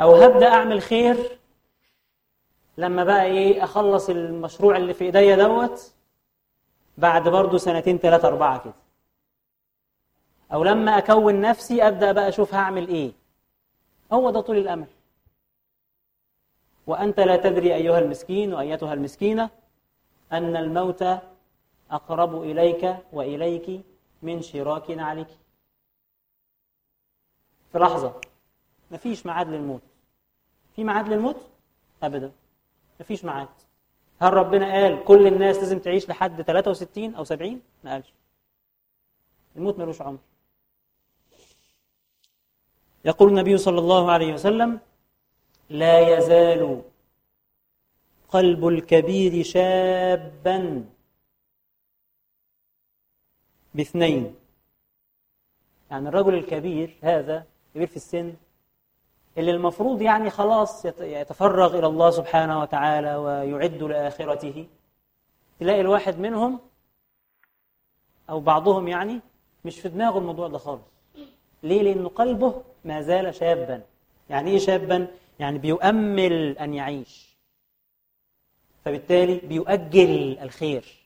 Speaker 1: أو هبدأ أعمل خير لما بقى إيه أخلص المشروع اللي في إيديا دوت بعد برضه سنتين ثلاثة أربعة كده. أو لما أكون نفسي أبدأ بقى أشوف هعمل إيه. هو ده طول الأمل وأنت لا تدري أيها المسكين وأيتها المسكينة أن الموت أقرب إليك وإليك من شراك عليك. في لحظة مفيش ميعاد للموت. في ميعاد للموت؟ أبدا. مفيش ميعاد. هل ربنا قال كل الناس لازم تعيش لحد 63 أو 70؟ ما قالش. الموت ملوش عمر. يقول النبي صلى الله عليه وسلم لا يزال قلب الكبير شابا باثنين. يعني الرجل الكبير هذا كبير في السن اللي المفروض يعني خلاص يتفرغ إلى الله سبحانه وتعالى ويعد لآخرته. تلاقي الواحد منهم أو بعضهم يعني مش في دماغه الموضوع ده خالص. ليه؟ لأنه قلبه ما زال شابا. يعني إيه شابا؟ يعني بيؤمل أن يعيش. فبالتالي بيؤجل الخير.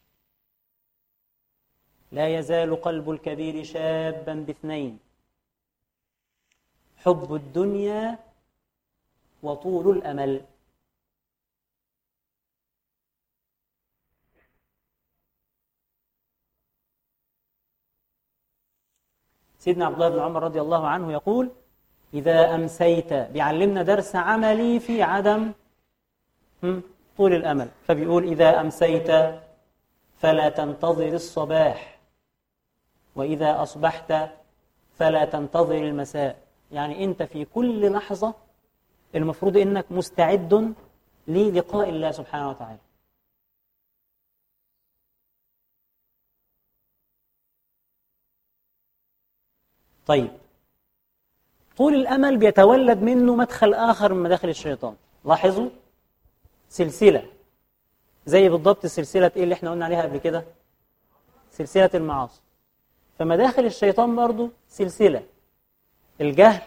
Speaker 1: لا يزال قلب الكبير شابا باثنين. حب الدنيا وطول الأمل. سيدنا عبد الله بن عمر رضي الله عنه يقول إذا أمسيت بيعلمنا درس عملي في عدم طول الأمل. فبيقول إذا أمسيت فلا تنتظر الصباح. وإذا أصبحت فلا تنتظر المساء. يعني أنت في كل لحظة المفروض أنك مستعد للقاء الله سبحانه وتعالى. طيب. طول الأمل بيتولد منه مدخل آخر من مداخل الشيطان. لاحظوا؟ سلسلة. زي بالضبط سلسلة إيه اللي إحنا قلنا عليها قبل كده؟ سلسلة المعاصي. فمداخل الشيطان برضو سلسلة. الجهل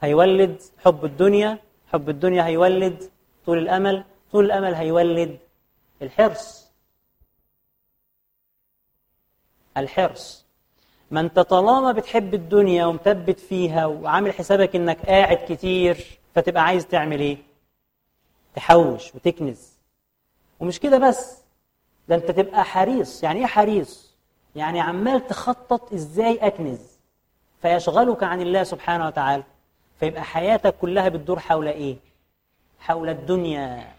Speaker 1: هيولد حب الدنيا حب الدنيا هيولد طول الأمل طول الأمل هيولد الحرص. الحرص. ما انت طالما بتحب الدنيا ومثبت فيها وعامل حسابك إنك قاعد كتير فتبقى عايز تعمل إيه؟ تحوش وتكنز ومش كده بس ده أنت تبقى حريص. يعني إيه حريص؟ يعني عمال تخطط إزاي أكنز. فيشغلك عن الله سبحانه وتعالى. فيبقى حياتك كلها بتدور حول إيه؟ حول الدنيا.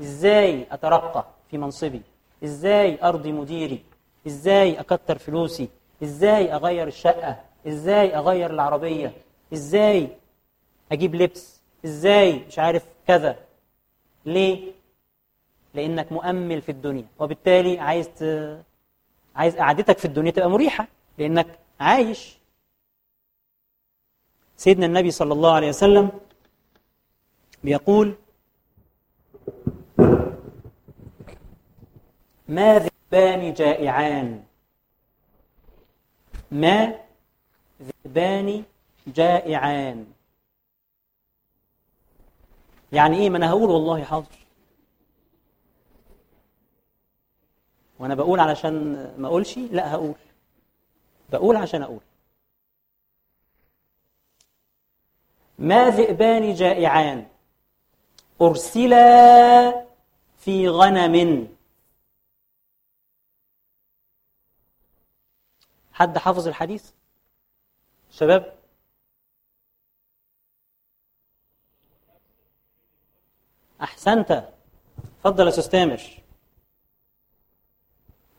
Speaker 1: إزاي أترقى في منصبي؟ إزاي أرضي مديري؟ إزاي أكتر فلوسي؟ إزاي أغير الشقة؟ إزاي أغير العربية؟ إزاي أجيب لبس؟ إزاي مش عارف كذا. ليه؟ لأنك مؤمل في الدنيا. وبالتالي عايز ت... عايز قعدتك في الدنيا تبقى مريحة لأنك عايش. سيدنا النبي صلى الله عليه وسلم بيقول ما ذئبان جائعان. ما ذئبان جائعان. يعني إيه؟ ما أنا هقول والله حاضر. وأنا بقول علشان ما أقولش لا هقول. بقول عشان أقول. ما ذئبان جائعان. أرسلا في غنم. حد حافظ الحديث؟ شباب؟ أحسنت. اتفضل يا أستاذ تامر.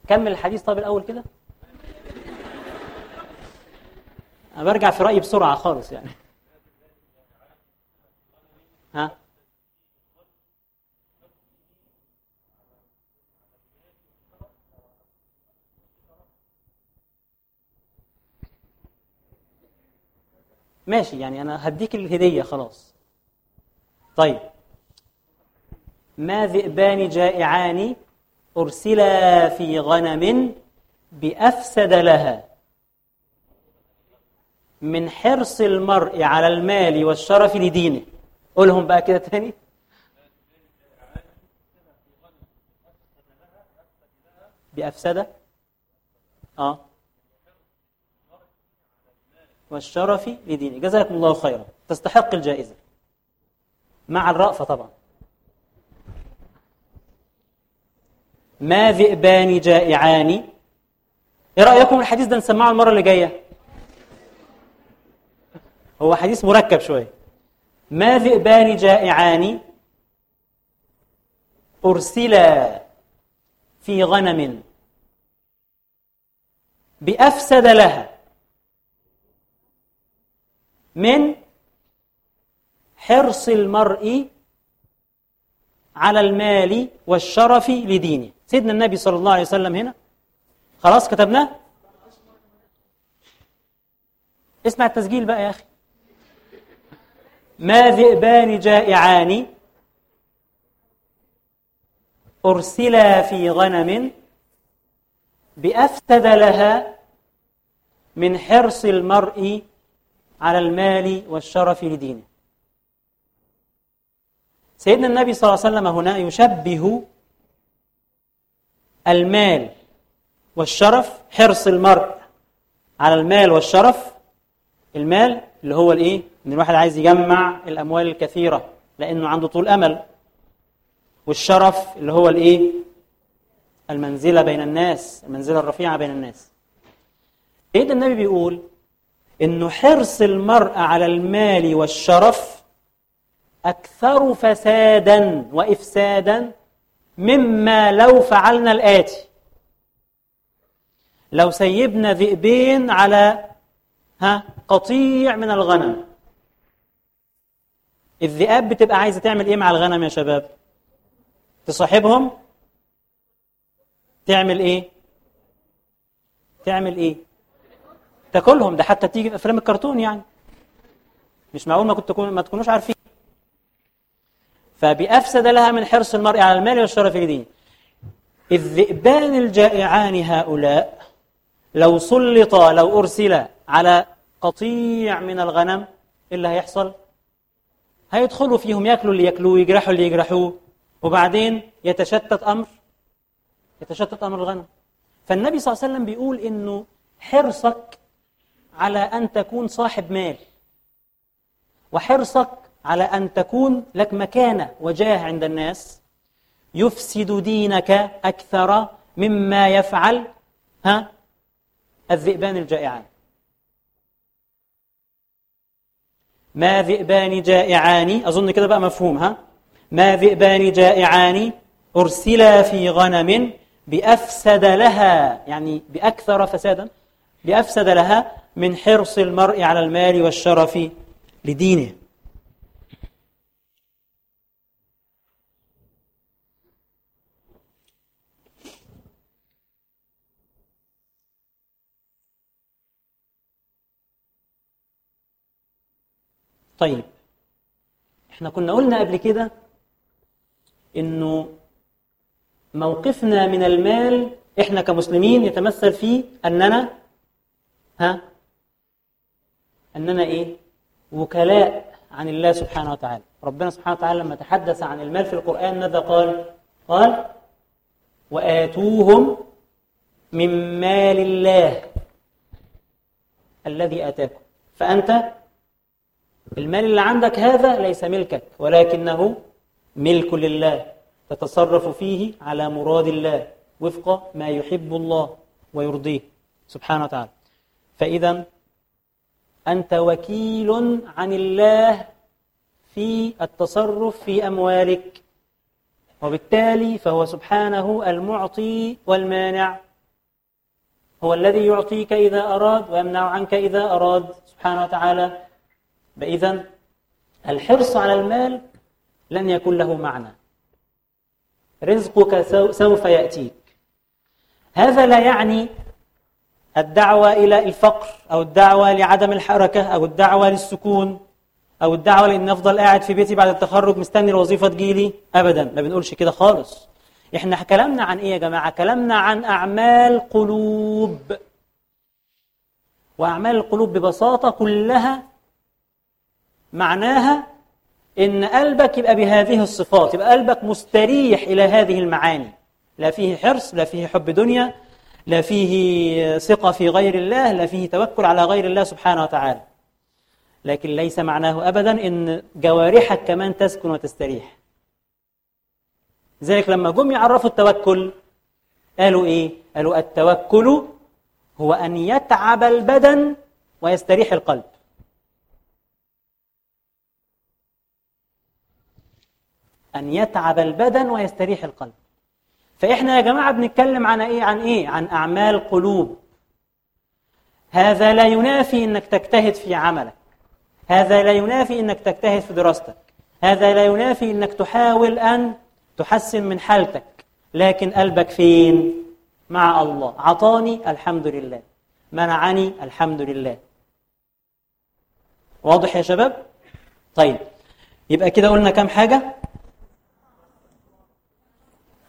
Speaker 1: كمل الحديث طب الأول كده. أنا برجع في رأيي بسرعة خالص يعني. ها؟ ماشي يعني أنا هديك الهدية خلاص. طيب. ما ذئبان جائعان أرسلا في غنم بأفسد لها. من حرص المرء على المال والشرف لدينه. قولهم بقى كده تاني. بأفسدة آه. والشرف لدينه. جزاكم الله خيرا. تستحق الجائزة. مع الرأفة طبعا. ما ذئبان جائعان. إيه رأيكم الحديث ده؟ نسمعه المرة اللي جاية. هو حديث مركب شوية. ما ذئبان جائعان. أرسلا في غنم. بأفسد لها. من حرص المرء على المال والشرف لدينه. سيدنا النبي صلى الله عليه وسلم هنا. خلاص كتبناه؟ اسمع التسجيل بقى يا أخي. ما ذئبان جائعان أرسلا في غنم بأفسد لها من حرص المرء على المال والشرف لدينه. سيدنا النبي صلى الله عليه وسلم هنا يشبه المال والشرف حرص المرء على المال والشرف. المال اللي هو الإيه؟ إن الواحد عايز يجمع الأموال الكثيرة لأنه عنده طول أمل. والشرف اللي هو الإيه؟ المنزلة بين الناس المنزلة الرفيعة بين الناس. سيدنا النبي بيقول إنه حرص المرء على المال والشرف أكثر فسادا وإفسادا مما لو فعلنا الآتي. لو سيبنا ذئبين على ها قطيع من الغنم. الذئاب بتبقى عايزة تعمل إيه مع الغنم يا شباب؟ تصاحبهم؟ تعمل إيه؟ تعمل إيه؟ تاكلهم. ده حتى تيجي في أفلام الكرتون يعني. مش معقول ما كنت ما تكونوش عارفين. فبأفسد لها من حرص المرء على المال والشرف لدينه الذئبان الجائعان هؤلاء لو سلطا لو أرسل على قطيع من الغنم اللي هيحصل. هيدخلوا فيهم ياكلوا اللي ياكلوه يجرحوا اللي يجرحوه. وبعدين يتشتت أمر يتشتت أمر الغنم. فالنبي صلى الله عليه وسلم بيقول إنه حرصك على أن تكون صاحب مال. وحرصك على أن تكون لك مكانة وجاه عند الناس. يفسد دينك أكثر مما يفعل ها الذئبان الجائعان. ما ذئبان جائعان أظن كده بقى مفهوم ها. ما ذئبان جائعان أرسلا في غنم بأفسد لها يعني بأكثر فسادا بأفسد لها من حرص المرء على المال والشرف لدينه. طيب إحنا كنا قلنا قبل كده إنه موقفنا من المال إحنا كمسلمين يتمثل في أننا ها؟ أننا إيه؟ وكلاء عن الله سبحانه وتعالى. ربنا سبحانه وتعالى لما تحدث عن المال في القرآن ماذا قال؟ قال وآتوهم من مال الله الذي آتاكم. فأنت المال اللي عندك هذا ليس ملكك ولكنه ملك لله تتصرف فيه على مراد الله وفق ما يحب الله ويرضيه سبحانه وتعالى. فإذا أنت وكيل عن الله في التصرف في أموالك وبالتالي فهو سبحانه المعطي والمانع. هو الذي يعطيك إذا أراد ويمنع عنك إذا أراد سبحانه وتعالى. فإذا الحرص على المال لن يكون له معنى. رزقك سوف يأتيك. هذا لا يعني الدعوة إلى الفقر أو الدعوة لعدم الحركة أو الدعوة للسكون أو الدعوة لأن أفضل قاعد في بيتي بعد التخرج مستني الوظيفة تجيلي أبدا ما بنقولش كده خالص. إحنا كلامنا عن إيه يا جماعة؟ كلامنا عن أعمال قلوب. وأعمال القلوب ببساطة كلها معناها إن قلبك يبقى بهذه الصفات يبقى قلبك مستريح إلى هذه المعاني. لا فيه حرص لا فيه حب دنيا لا فيه ثقة في غير الله لا فيه توكل على غير الله سبحانه وتعالى. لكن ليس معناه أبدا أن جوارحك كمان تسكن وتستريح. ذلك لما جم يعرفوا التوكل قالوا إيه؟ قالوا التوكل هو أن يتعب البدن ويستريح القلب. أن يتعب البدن ويستريح القلب فإحنا يا جماعة بنتكلم عن إيه؟ عن إيه؟ عن أعمال قلوب هذا لا ينافي أنك تجتهد في عملك هذا لا ينافي أنك تجتهد في دراستك هذا لا ينافي أنك تحاول أن تحسن من حالتك لكن قلبك فين؟ مع الله عطاني الحمد لله منعني الحمد لله واضح يا شباب؟ طيب يبقى كده قلنا كم حاجة؟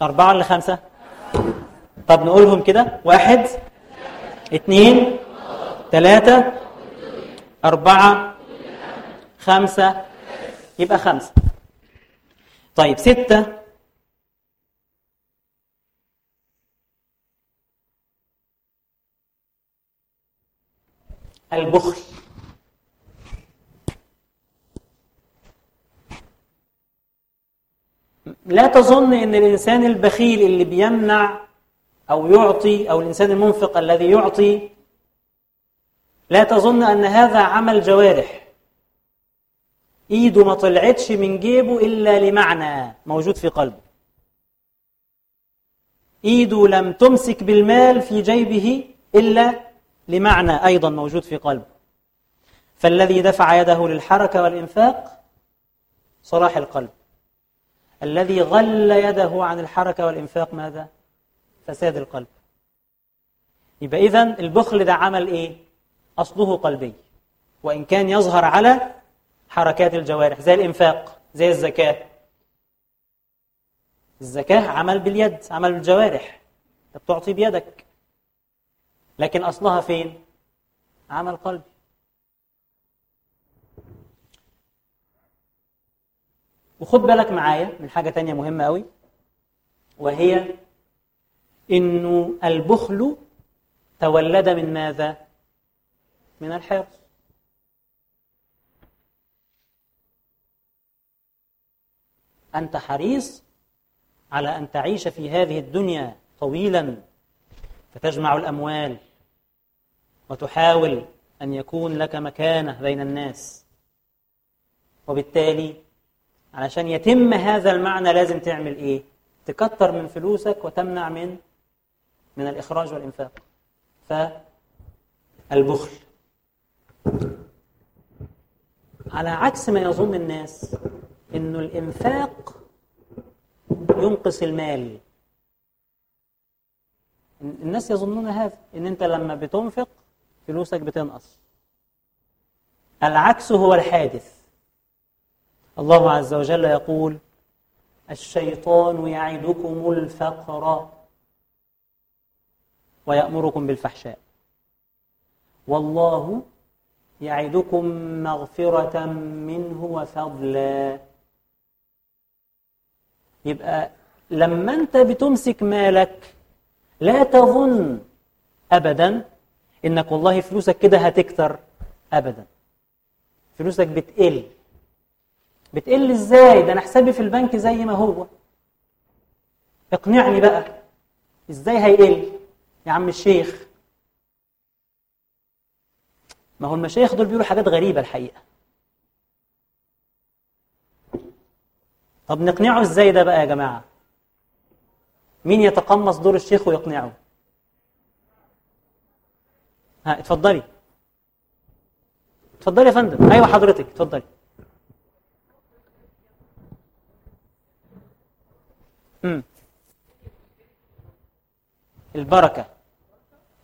Speaker 1: أربعة ولا خمسة؟ طب نقولهم كده. واحد اثنين ثلاثة أربعة خمسة. يبقى خمسة. طيب ستة. البخل. لا تظن إن الإنسان البخيل اللي بيمنع أو يعطي أو الإنسان المنفق الذي يعطي لا تظن أن هذا عمل جوارح. إيده ما طلعتش من جيبه إلا لمعنى موجود في قلبه. إيده لم تمسك بالمال في جيبه إلا لمعنى أيضا موجود في قلبه. فالذي دفع يده للحركة والإنفاق صلاح القلب. الذي غل يده عن الحركة والإنفاق ماذا؟ فساد القلب يبقى إذن البخل ده عمل إيه؟ أصله قلبي وإن كان يظهر على حركات الجوارح زي الإنفاق زي الزكاة الزكاة عمل باليد عمل بالجوارح أنت بتعطي بيدك لكن أصلها فين؟ عمل قلبي وخد بالك معايا من حاجة تانية مهمة قوي وهي إنه البخل تولد من ماذا؟ من الحرص أنت حريص على أن تعيش في هذه الدنيا طويلا فتجمع الأموال وتحاول أن يكون لك مكانة بين الناس وبالتالي علشان يتم هذا المعنى لازم تعمل إيه؟ تكتر من فلوسك وتمنع من من الإخراج والإنفاق. فالبخل على عكس ما يظن الناس انه الإنفاق ينقص المال. الناس يظنون هذا إن أنت لما بتنفق فلوسك بتنقص. العكس هو الحادث. الله عز وجل يقول الشيطان يعدكم الفقر ويأمركم بالفحشاء. والله يعدكم مغفرة منه وفضلا. يبقى لما انت بتمسك مالك لا تظن ابدا إنك والله فلوسك كده هتكتر ابدا. فلوسك بتقل. بتقل إزاي؟ ده أنا حسابي في البنك زي ما هو. اقنعني بقى. إزاي هيقل؟ يا عم الشيخ. ما هو المشايخ دول بيقولوا حاجات غريبة الحقيقة. طب نقنعه إزاي ده بقى يا جماعة؟ مين يتقمص دور الشيخ ويقنعه؟ ها اتفضلي. اتفضلي يا فندم. أيوه حضرتك اتفضلي. البركة.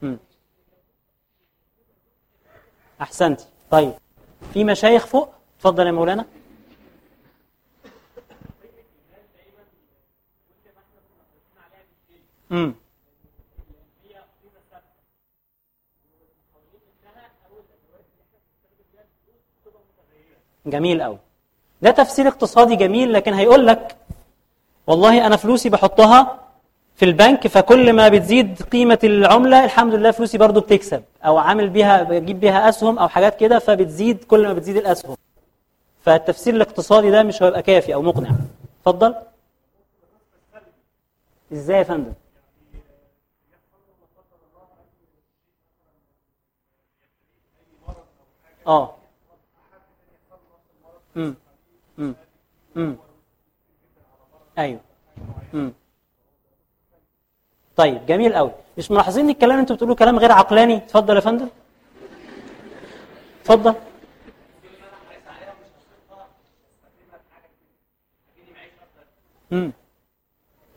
Speaker 1: امم احسنتي طيب. في مشايخ فوق؟ اتفضل يا مولانا. جميل قوي ده تفسير اقتصادي جميل لكن هيقول لك والله أنا فلوسي بحطها في البنك فكل ما بتزيد قيمة العملة الحمد لله فلوسي برضو بتكسب أو عامل بيها بجيب بيها أسهم أو حاجات كده فبتزيد كل ما بتزيد الأسهم. فالتفسير الاقتصادي ده مش هيبقى كافي أو مقنع. اتفضل. إزاي يا فندم؟ آه. امم امم امم أيوه. طيب جميل قوي مش ملاحظين ان الكلام أنتوا بتقولوه كلام غير عقلاني؟ اتفضل يا فندم. اتفضل. امم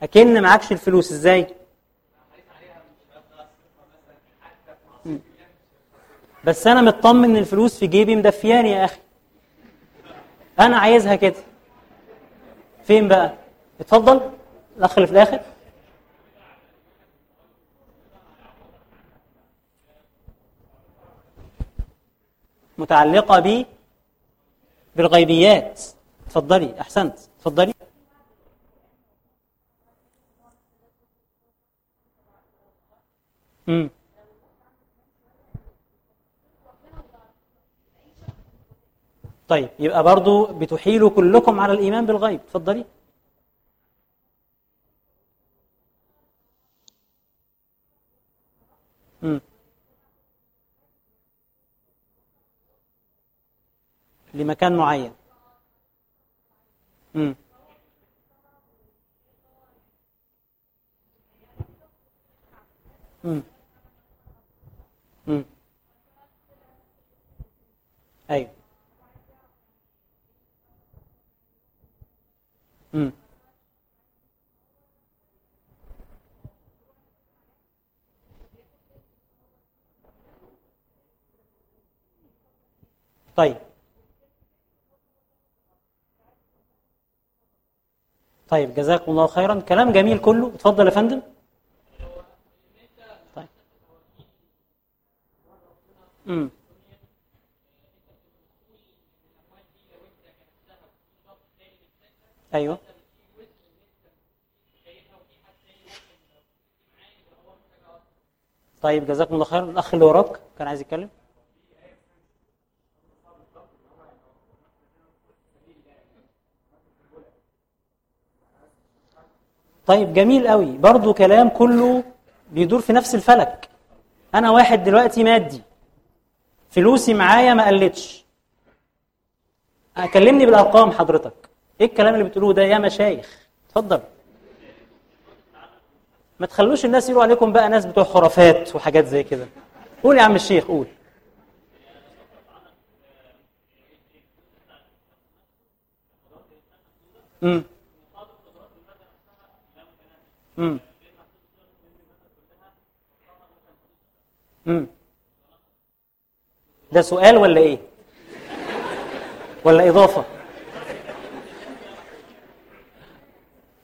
Speaker 1: أكن معكش الفلوس إزاي. بس أنا مطمن إن الفلوس في جيبي مدفياني يا أخي. أنا عايزها كده. فين بقى؟ اتفضل. الأخ اللي في الآخر. متعلقة ب بالغيبيات. اتفضلي. أحسنت. اتفضلي. امم طيب يبقى برضو بتحيلوا كلكم على الإيمان بالغيب. اتفضلي. لمكان معين. امم امم امم أيوه. امم طيب. طيب جزاكم الله خيرا. كلام جميل كله. اتفضل يا فندم. طيب. امم أيوه. طيب جزاكم الله خيرا. الأخ اللي وراك كان عايز يتكلم. طيب جميل قوي. برضو كلام كله بيدور في نفس الفلك. أنا واحد دلوقتي مادي. فلوسي معايا ما قلتش. كلمني بالأرقام حضرتك. إيه الكلام اللي بتقولوه ده يا مشايخ؟ اتفضل. ما تخلوش الناس يقولوا عليكم بقى ناس بتوع خرافات وحاجات زي كده. قول يا عم الشيخ قول. امم امم ده سؤال ولا إيه؟ ولا إضافة؟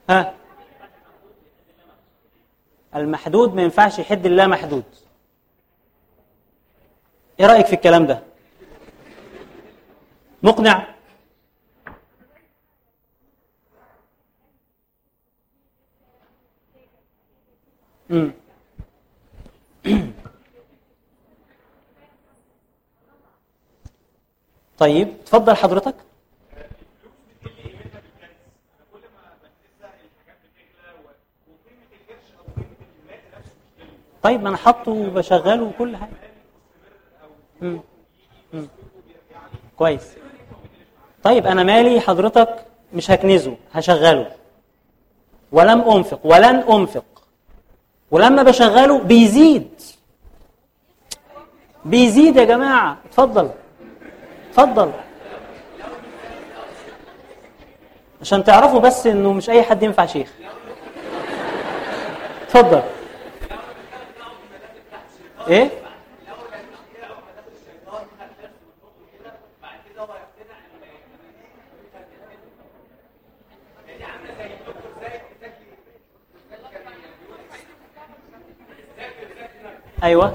Speaker 1: ها؟ المحدود ما ينفعش يحد اللا محدود. إيه رأيك في الكلام ده؟ مقنع؟ طيب تفضل حضرتك. طيب ما أنا حاطه وبشغله وكل حاجة. كويس. طيب أنا مالي؟ حضرتك مش هكنزه هشغله. ولم أنفق ولن أنفق. ولما بشغله بيزيد. بيزيد يا جماعة. اتفضل. اتفضل. عشان تعرفوا بس إنه مش أي حد ينفع شيخ. اتفضل. إيه؟ أيوه.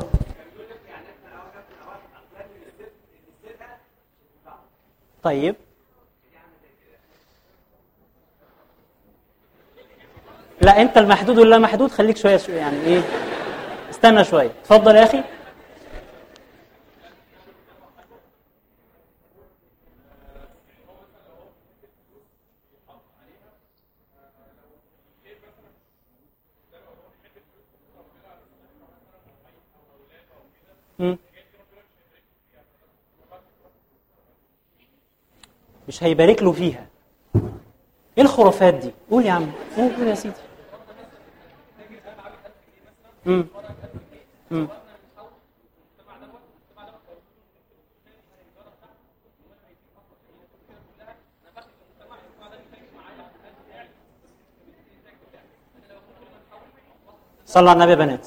Speaker 1: طيب. لا أنت المحدود ولا محدود خليك شوية شوية يعني إيه؟ استنى شوية. اتفضل يا أخي. مم. مش هيبارك له فيها. إيه الخرافات دي؟ قول يا عم. قول قول يا سيدي. امم امم صلوا على النبي يا بنات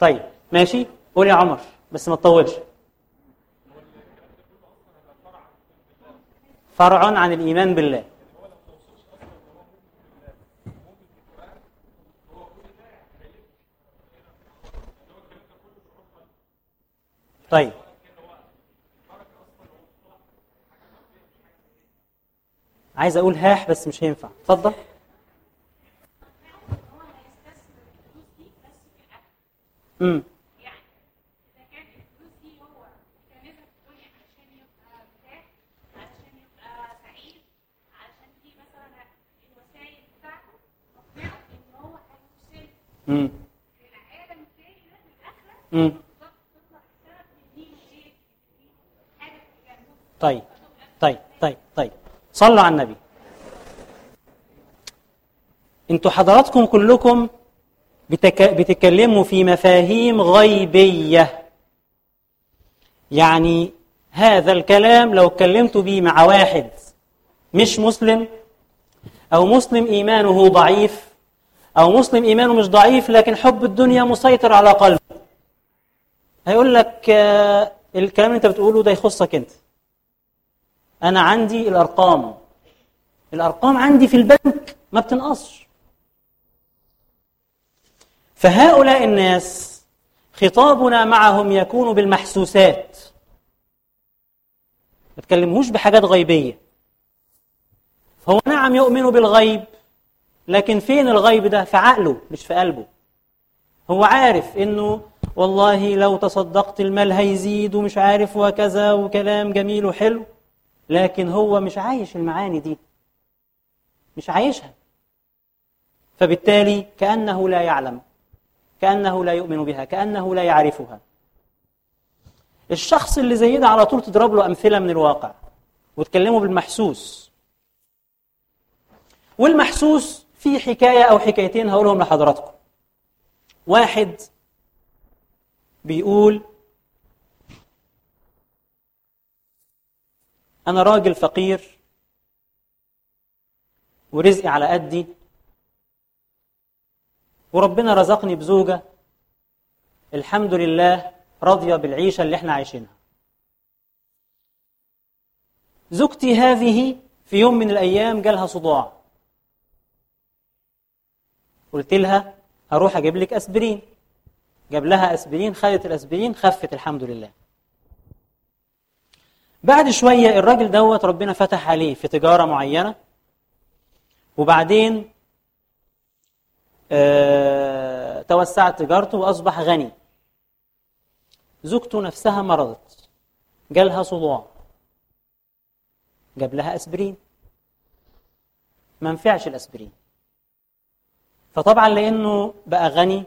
Speaker 1: طيب ماشي؟ قول يا عمر بس ما تطولش. فرع عن الإيمان بالله. طيب. عايز أقول هاح بس مش هينفع. اتفضل. امم
Speaker 3: يعني اذا كان الفلوس دي هو كنزها في الدنيا علشان يبقى مرتاح علشان يبقى سعيد علشان دي مثلا الوسائل بتاعته مقنعه ان هو هيوصل
Speaker 1: امم
Speaker 3: للعالم التاني ده في الاخره
Speaker 1: امم
Speaker 3: بالظبط تطلع السبب يديله إيه؟ يديله حاجة
Speaker 1: طيب طيب طيب طيب. صلوا على النبي. أنتوا حضراتكم كلكم بتك... بتتكلموا في مفاهيم غيبية. يعني هذا الكلام لو اتكلمت به مع واحد مش مسلم أو مسلم إيمانه ضعيف أو مسلم إيمانه مش ضعيف لكن حب الدنيا مسيطر على قلبه. هيقول لك آه، الكلام اللي أنت بتقوله ده يخصك أنت. أنا عندي الأرقام. الأرقام عندي في البنك ما بتنقصش. فهؤلاء الناس خطابنا معهم يكون بالمحسوسات. ما تكلموش بحاجات غيبية. هو نعم يؤمن بالغيب لكن فين الغيب ده؟ في عقله مش في قلبه. هو عارف إنه والله لو تصدقت المال هيزيد ومش عارف وكذا وكلام جميل وحلو لكن هو مش عايش المعاني دي. مش عايشها. فبالتالي كأنه لا يعلم كأنه لا يؤمن بها كأنه لا يعرفها. الشخص اللي زي ده على طول تضرب له أمثلة من الواقع وتكلمه بالمحسوس. والمحسوس في حكاية أو حكايتين هقولهم لحضراتكم. واحد بيقول أنا راجل فقير ورزقي على قدي وربنا رزقني بزوجة الحمد لله راضية بالعيشة اللي إحنا عايشينها. زوجتي هذه في يوم من الأيام جالها صداع. قلت لها هروح أجيب لك أسبرين. جاب لها أسبرين خدت الأسبرين خفت الحمد لله. بعد شوية الراجل دوت ربنا فتح عليه في تجارة معينة. وبعدين آه توسعت تجارته وأصبح غني. زوجته نفسها مرضت. جالها صداع. جاب لها أسبرين. ما نفعش الأسبرين. فطبعا لأنه بقى غني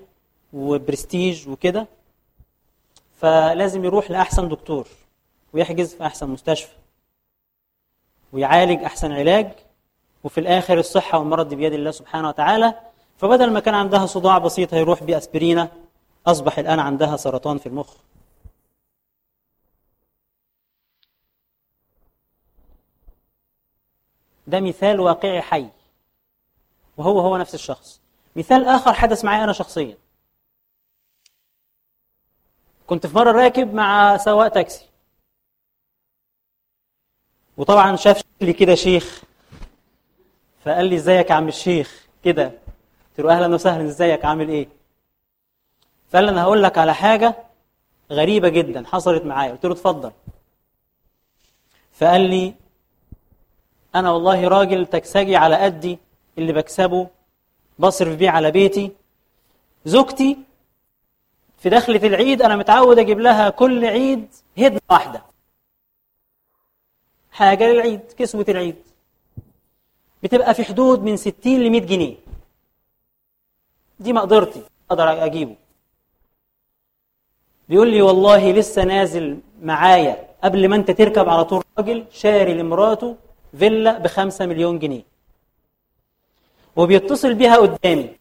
Speaker 1: وبرستيج وكده فلازم يروح لأحسن دكتور ويحجز في أحسن مستشفى ويعالج أحسن علاج وفي الآخر الصحة والمرض بيد الله سبحانه وتعالى. فبدل ما كان عندها صداع بسيط هيروح بأسبرينة أصبح الآن عندها سرطان في المخ. ده مثال واقعي حي وهو هو نفس الشخص. مثال آخر حدث معي أنا شخصيا. كنت في مرة راكب مع سواق تاكسي. وطبعا شاف لي كده شيخ. فقال لي إزيك يا عم الشيخ؟ كده. قلت له أهلا وسهلا إزيك؟ عامل إيه؟ فقال لي أنا هقول لك على حاجة غريبة جدا حصلت معايا. قلت له اتفضل. فقال لي أنا والله راجل تكسجي على قدي اللي بكسبه بصرف بيه على بيتي. زوجتي في دخلة العيد أنا متعود أجيب لها كل عيد هدنة واحدة. حاجة للعيد كسوة العيد. بتبقى في حدود من 60 ل 100 جنيه. دي مقدرتي أقدر أجيبه. بيقول لي والله لسه نازل معايا. قبل ما أنت تركب على طول راجل شاري لمراته فيلا بخمسة مليون جنيه. وبيتصل بيها قدامي.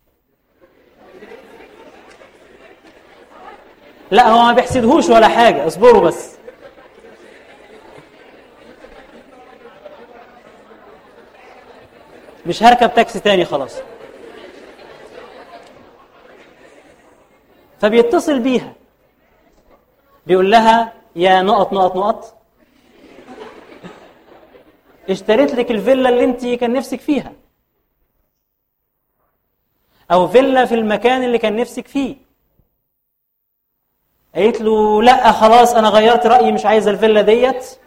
Speaker 1: لا هو ما بيحسدهوش ولا حاجة اصبروا بس. مش هركب تاكسي تاني خلاص. فبيتصل بيها. بيقول لها يا نقط نقط نقط. اشتريت لك الفيلا اللي انت كان نفسك فيها. أو فيلا في المكان اللي كان نفسك فيه. قالت له لا خلاص أنا غيرت رأيي مش عايزة الفيلا ديت.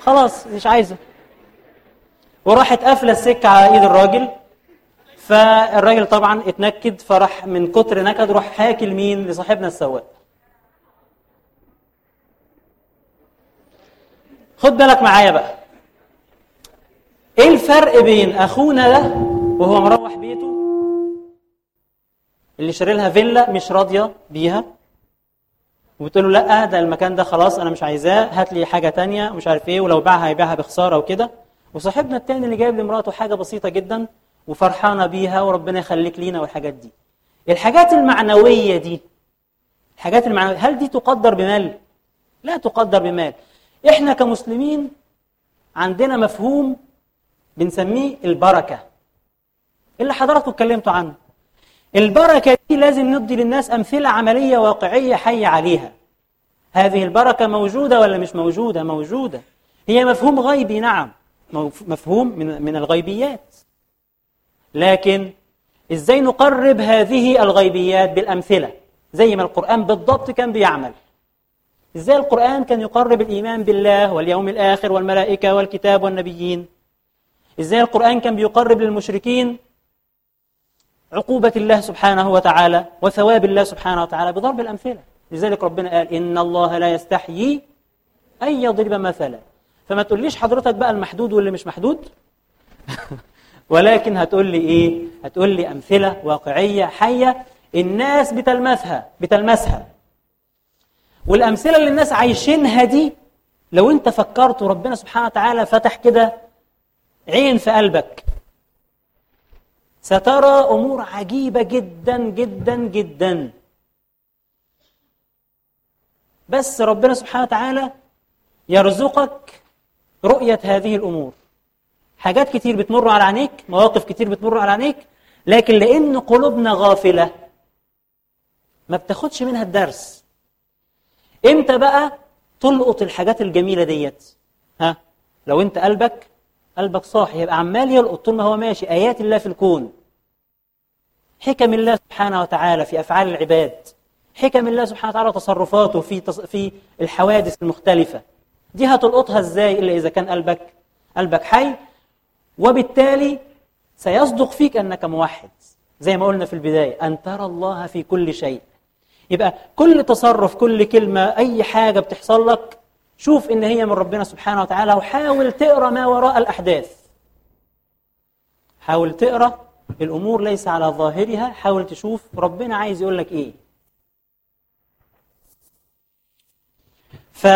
Speaker 1: خلاص مش عايزة. وراحت قافلة السكة على إيد الراجل. فالراجل طبعا اتنكد فراح من كتر نكد راح حاكي لمين لصاحبنا السواق. خد بالك معايا بقى. إيه الفرق بين أخونا ده وهو مروح بيته. اللي شاري لها فيلا مش راضية بيها. وبتقول له لا ده المكان ده خلاص أنا مش عايزاه هات لي حاجة تانية ومش عارف إيه ولو باعها هيبيعها بخسارة وكده. وصاحبنا التاني اللي جايب لمراته حاجة بسيطة جدا وفرحانة بيها وربنا يخليك لينا والحاجات دي. الحاجات المعنوية دي الحاجات المعنوية هل دي تقدر بمال؟ لا تقدر بمال. إحنا كمسلمين عندنا مفهوم بنسميه البركة. اللي حضراتكم اتكلمتوا عنه. البركة دي لازم ندي للناس أمثلة عملية واقعية حية عليها. هذه البركة موجودة ولا مش موجودة؟ موجودة. هي مفهوم غيبي نعم. مفهوم من, من الغيبيات. لكن إزاي نقرب هذه الغيبيات بالأمثلة؟ زي ما القرآن بالضبط كان بيعمل. إزاي القرآن كان يقرب الإيمان بالله واليوم الآخر والملائكة والكتاب والنبيين؟ إزاي القرآن كان بيقرب للمشركين؟ عقوبة الله سبحانه وتعالى وثواب الله سبحانه وتعالى بضرب الأمثلة. لذلك ربنا قال إن الله لا يستحيي أن يضرب مثلا. فما تقوليش حضرتك بقى المحدود واللي مش محدود؟ ولكن هتقول لي إيه؟ هتقول لي أمثلة واقعية حية. الناس بتلمسها بتلمسها. والأمثلة اللي الناس عايشينها دي لو أنت فكرت وربنا سبحانه وتعالى فتح كده عين في قلبك سترى أمور عجيبة جدا جدا جدا. بس ربنا سبحانه وتعالى يرزقك رؤية هذه الأمور. حاجات كتير بتمر على عينيك مواقف كتير بتمر على عينيك لكن لأن قلوبنا غافلة ما بتاخدش منها الدرس. إمتى بقى تلقط الحاجات الجميلة ديت؟ ها؟ لو أنت قلبك قلبك صاحي يبقى عمال يلقط طول ما هو ماشي آيات الله في الكون. حكم الله سبحانه وتعالى في أفعال العباد. حكم الله سبحانه وتعالى تصرفاته في تص... في الحوادث المختلفة. دي هتلقطها إزاي إلا إذا كان قلبك قلبك حي؟ وبالتالي سيصدق فيك أنك موحد. زي ما قلنا في البداية أن ترى الله في كل شيء. يبقى كل تصرف كل كلمة أي حاجة بتحصل لك شوف إن هي من ربنا سبحانه وتعالى وحاول تقرأ ما وراء الأحداث. حاول تقرأ الأمور ليس على ظاهرها حاول تشوف ربنا عايز يقول لك إيه. ف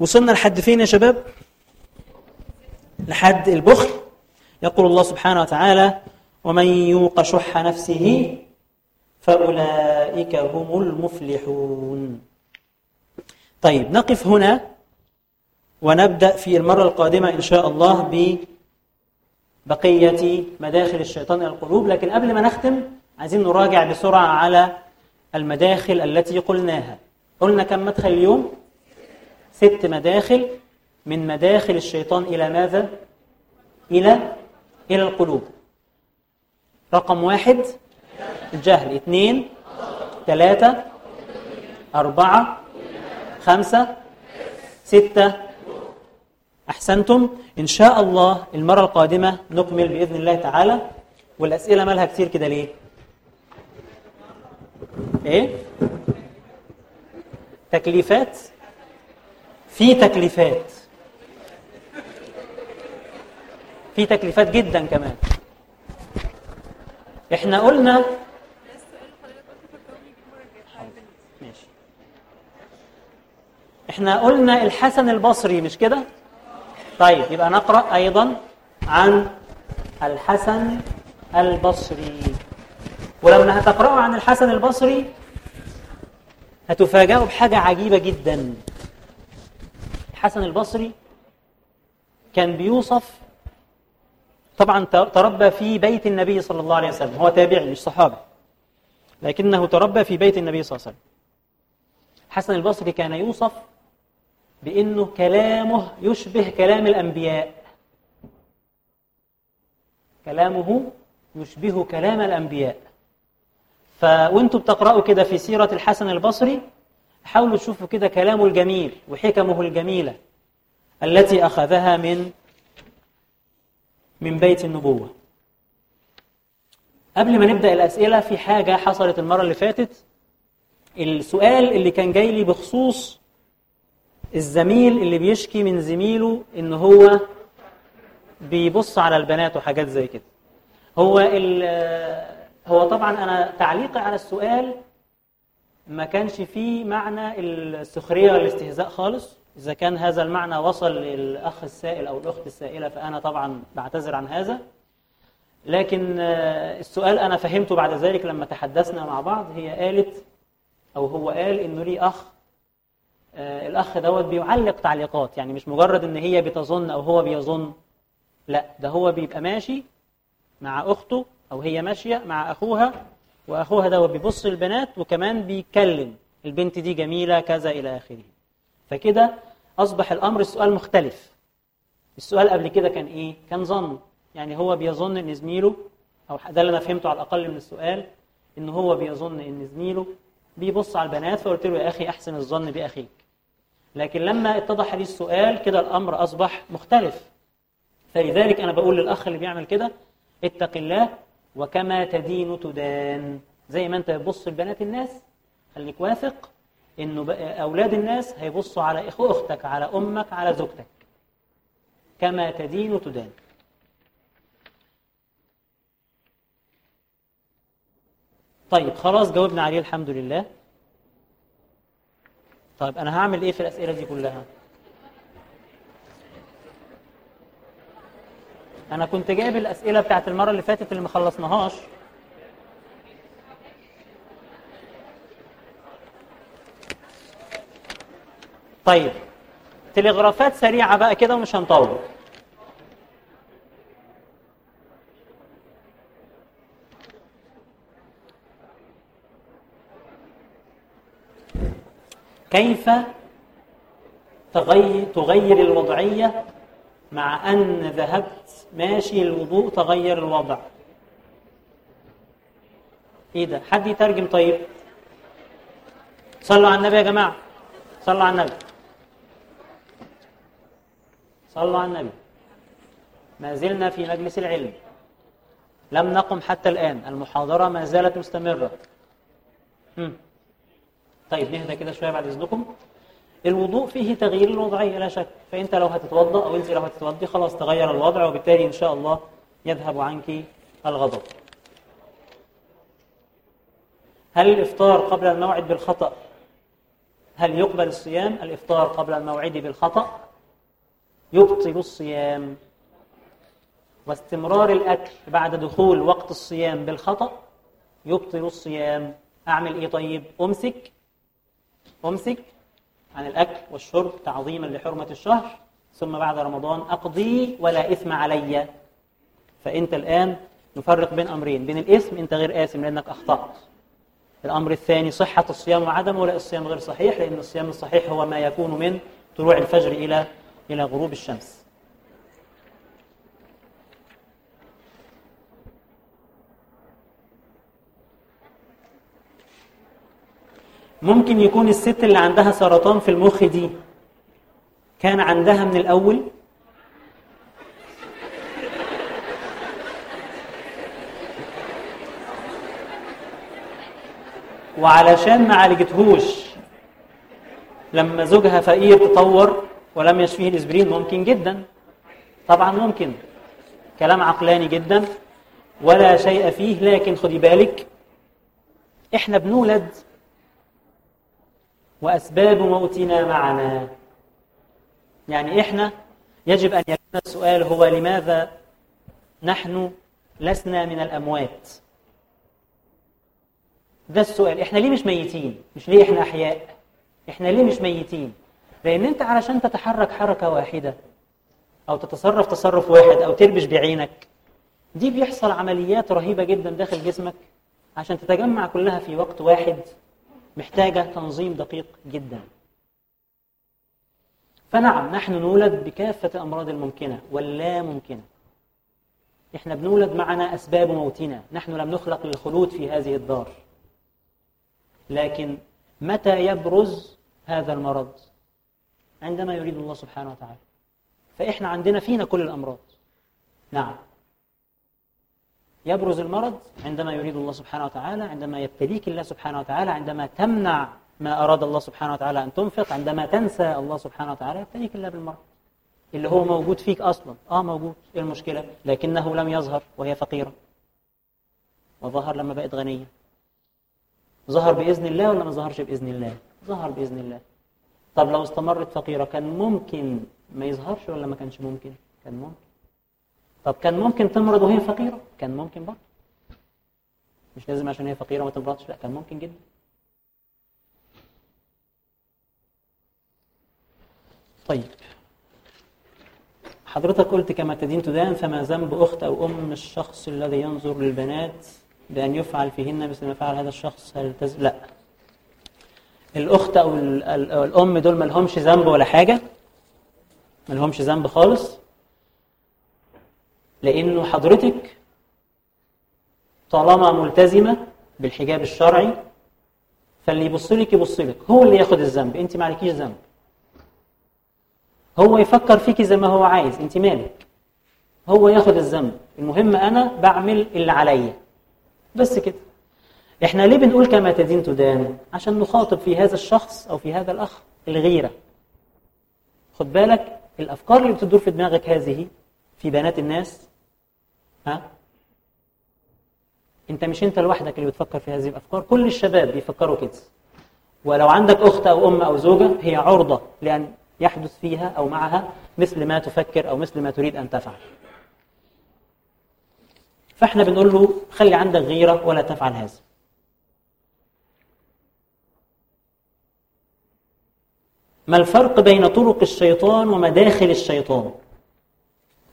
Speaker 1: وصلنا لحد فين يا شباب؟ لحد البخل. يقول الله سبحانه وتعالى ومن يوق شح نفسه فأولئك هم المفلحون. طيب نقف هنا ونبدأ في المرة القادمة إن شاء الله ببقية مداخل الشيطان إلى القلوب. لكن قبل ما نختم عايزين نراجع بسرعة على المداخل التي قلناها. قلنا كم مدخل اليوم؟ ست مداخل. من مداخل الشيطان إلى ماذا؟ إلى إلى القلوب. رقم واحد الجهل. اثنين ثلاثة أربعة خمسة ستة. أحسنتم؟ إن شاء الله المرة القادمة نكمل بإذن الله تعالى. والأسئلة مالها كتير كده ليه؟ إيه؟ تكليفات؟ في تكليفات. في تكليفات جدا كمان. إحنا قلنا إحنا قلنا الحسن البصري مش كده؟ طيب يبقى نقرأ أيضا عن الحسن البصري. ولما هتقرأوا عن الحسن البصري هتفاجئوا بحاجة عجيبة جدا. الحسن البصري كان بيوصف طبعا تربى في بيت النبي صلى الله عليه وسلم. هو تابعي مش صحابي. لكنه تربى في بيت النبي صلى الله عليه وسلم. حسن البصري كان يوصف بأنه كلامه يشبه كلام الأنبياء. كلامه يشبه كلام الأنبياء. فوانتوا بتقرأوا كده في سيرة الحسن البصري حاولوا تشوفوا كده كلامه الجميل وحكمه الجميلة التي أخذها من من بيت النبوة. قبل ما نبدأ الأسئلة في حاجة حصلت المرة اللي فاتت. السؤال اللي كان جاي لي بخصوص الزميل اللي بيشكي من زميله إن هو بيبص على البنات وحاجات زي كده. هو هو طبعا أنا تعليقي على السؤال ما كانش فيه معنى السخرية والاستهزاء خالص. إذا كان هذا المعنى وصل للأخ السائل أو الأخت السائلة فأنا طبعا بعتذر عن هذا. لكن السؤال أنا فهمته بعد ذلك لما تحدثنا مع بعض. هي قالت أو هو قال إنه لي أخ الأخ دوت بيعلق تعليقات يعني مش مجرد إن هي بتظن أو هو بيظن. لا ده هو بيبقى ماشي مع أخته أو هي ماشية مع أخوها وأخوها ده بيبص البنات وكمان بيتكلم البنت دي جميلة كذا إلى آخره. فكده أصبح الأمر السؤال مختلف. السؤال قبل كده كان إيه؟ كان ظن. يعني هو بيظن إن زميله أو ده اللي أنا فهمته على الأقل من السؤال إن هو بيظن إن زميله بيبص على البنات فقلت له يا أخي أحسن الظن بأخيك. لكن لما اتضح لي السؤال كده الأمر أصبح مختلف. فلذلك أنا بقول للأخ اللي بيعمل كده اتق الله وكما تدين تدان. زي ما أنت بتبص لبنات الناس خليك واثق إنه أولاد الناس هيبصوا على إخو أختك على أمك على زوجتك. كما تدين تدان. طيب خلاص جاوبنا عليه الحمد لله. طيب أنا هعمل إيه في الأسئلة دي كلها؟ أنا كنت جايب الأسئلة بتاعت المرة اللي فاتت اللي ما خلصناهاش. طيب تلغرافات سريعة بقى كده ومش هنطول. كيف تغير, الوضعية مع أن ذهبت ماشي الوضوء تغير الوضع؟ إيه ده؟ حد يترجم طيب؟ صلوا على النبي يا جماعة. صلوا على النبي. صلوا على النبي. ما زلنا في مجلس العلم. لم نقم حتى الآن. المحاضرة ما زالت مستمرة. طيب نهدى كده شوية بعد إذنكم. الوضوء فيه تغيير الوضعية لا شك. فأنت لو هتتوضأ أو أنت لو هتتوضي خلاص تغير الوضع وبالتالي إن شاء الله يذهب عنك الغضب. هل الإفطار قبل الموعد بالخطأ؟ هل يقبل الصيام؟ الإفطار قبل الموعد بالخطأ. يبطل الصيام. واستمرار الأكل بعد دخول وقت الصيام بالخطأ. يبطل الصيام. أعمل إيه طيب؟ أمسك أمسك عن الأكل والشرب تعظيما لحرمة الشهر ثم بعد رمضان أقضي ولا إثم علي. فأنت الآن نفرق بين أمرين بين الإثم أنت غير آثم لأنك أخطأت. الأمر الثاني صحة الصيام وعدمه لا الصيام غير صحيح لأن الصيام الصحيح هو ما يكون من طلوع الفجر إلى إلى غروب الشمس. ممكن يكون الست اللي عندها سرطان في المخ دي كان عندها من الأول؟ وعلشان ما عالجتهوش لما زوجها فقير تطور ولم يشفيه الاسبرين ممكن جدا. طبعا ممكن. كلام عقلاني جدا. ولا شيء فيه لكن خدي بالك إحنا بنولد وأسباب موتنا معنا. يعني إحنا يجب أن يكون السؤال هو لماذا نحن لسنا من الأموات؟ ده السؤال. إحنا ليه مش ميتين؟ مش ليه إحنا أحياء؟ إحنا ليه مش ميتين؟ لأن أنت علشان تتحرك حركة واحدة أو تتصرف تصرف واحد أو تربش بعينك دي بيحصل عمليات رهيبة جدا داخل جسمك عشان تتجمع كلها في وقت واحد. محتاجة تنظيم دقيق جدا. فنعم نحن نولد بكافة الأمراض الممكنة واللا ممكنة. إحنا بنولد معنا أسباب موتنا. نحن لم نخلق للخلود في هذه الدار. لكن متى يبرز هذا المرض؟ عندما يريد الله سبحانه وتعالى. فإحنا عندنا فينا كل الأمراض. نعم. يبرز المرض عندما يريد الله سبحانه وتعالى عندما يبتليك الله سبحانه وتعالى عندما تمنع ما أراد الله سبحانه وتعالى أن تنفق عندما تنسى الله سبحانه وتعالى يبتليك الله بالمرض. اللي هو موجود فيك أصلا. آه موجود. إيه المشكلة؟ لكنه لم يظهر وهي فقيرة. وظهر لما بقت غنية. ظهر بإذن الله ولا ما ظهرش بإذن الله؟ ظهر بإذن الله. طب لو استمرت فقيرة كان ممكن ما يظهرش ولا ما كانش ممكن؟ كان ممكن. طب كان ممكن تمرض وهي فقيرة؟ كان ممكن برضه. مش لازم عشان هي فقيرة ما تمرضش لا كان ممكن جدا. طيب. حضرتك قلت كما تدين تدان فما ذنب أخت أو أم الشخص الذي ينظر للبنات بأن يفعل فيهن مثل ما فعل هذا الشخص؟ هل تز... لا. الأخت أو ال- ال- أو الأم دول ما لهمش ذنب ولا حاجة؟ ما لهمش ذنب خالص؟ لأنه حضرتك طالما ملتزمة بالحجاب الشرعي فاللي يبص لك يبص لك. هو اللي ياخد الذنب. أنت ما عليكيش ذنب. هو يفكر فيكي زي ما هو عايز. أنت مالك؟ هو ياخد الذنب. المهم أنا بعمل اللي عليا. بس كده. إحنا ليه بنقول كما تدين تدان؟ عشان نخاطب في هذا الشخص أو في هذا الأخ الغيرة. خد بالك الأفكار اللي بتدور في دماغك هذه في بنات الناس انت مش انت لوحدك اللي بتفكر في هذه الأفكار كل الشباب بيفكروا كده. ولو عندك أخت أو أم أو زوجة هي عرضة لأن يحدث فيها أو معها مثل ما تفكر أو مثل ما تريد أن تفعل. فإحنا بنقول له خلي عندك غيرة ولا تفعل هذا. ما الفرق بين طرق الشيطان ومداخل الشيطان؟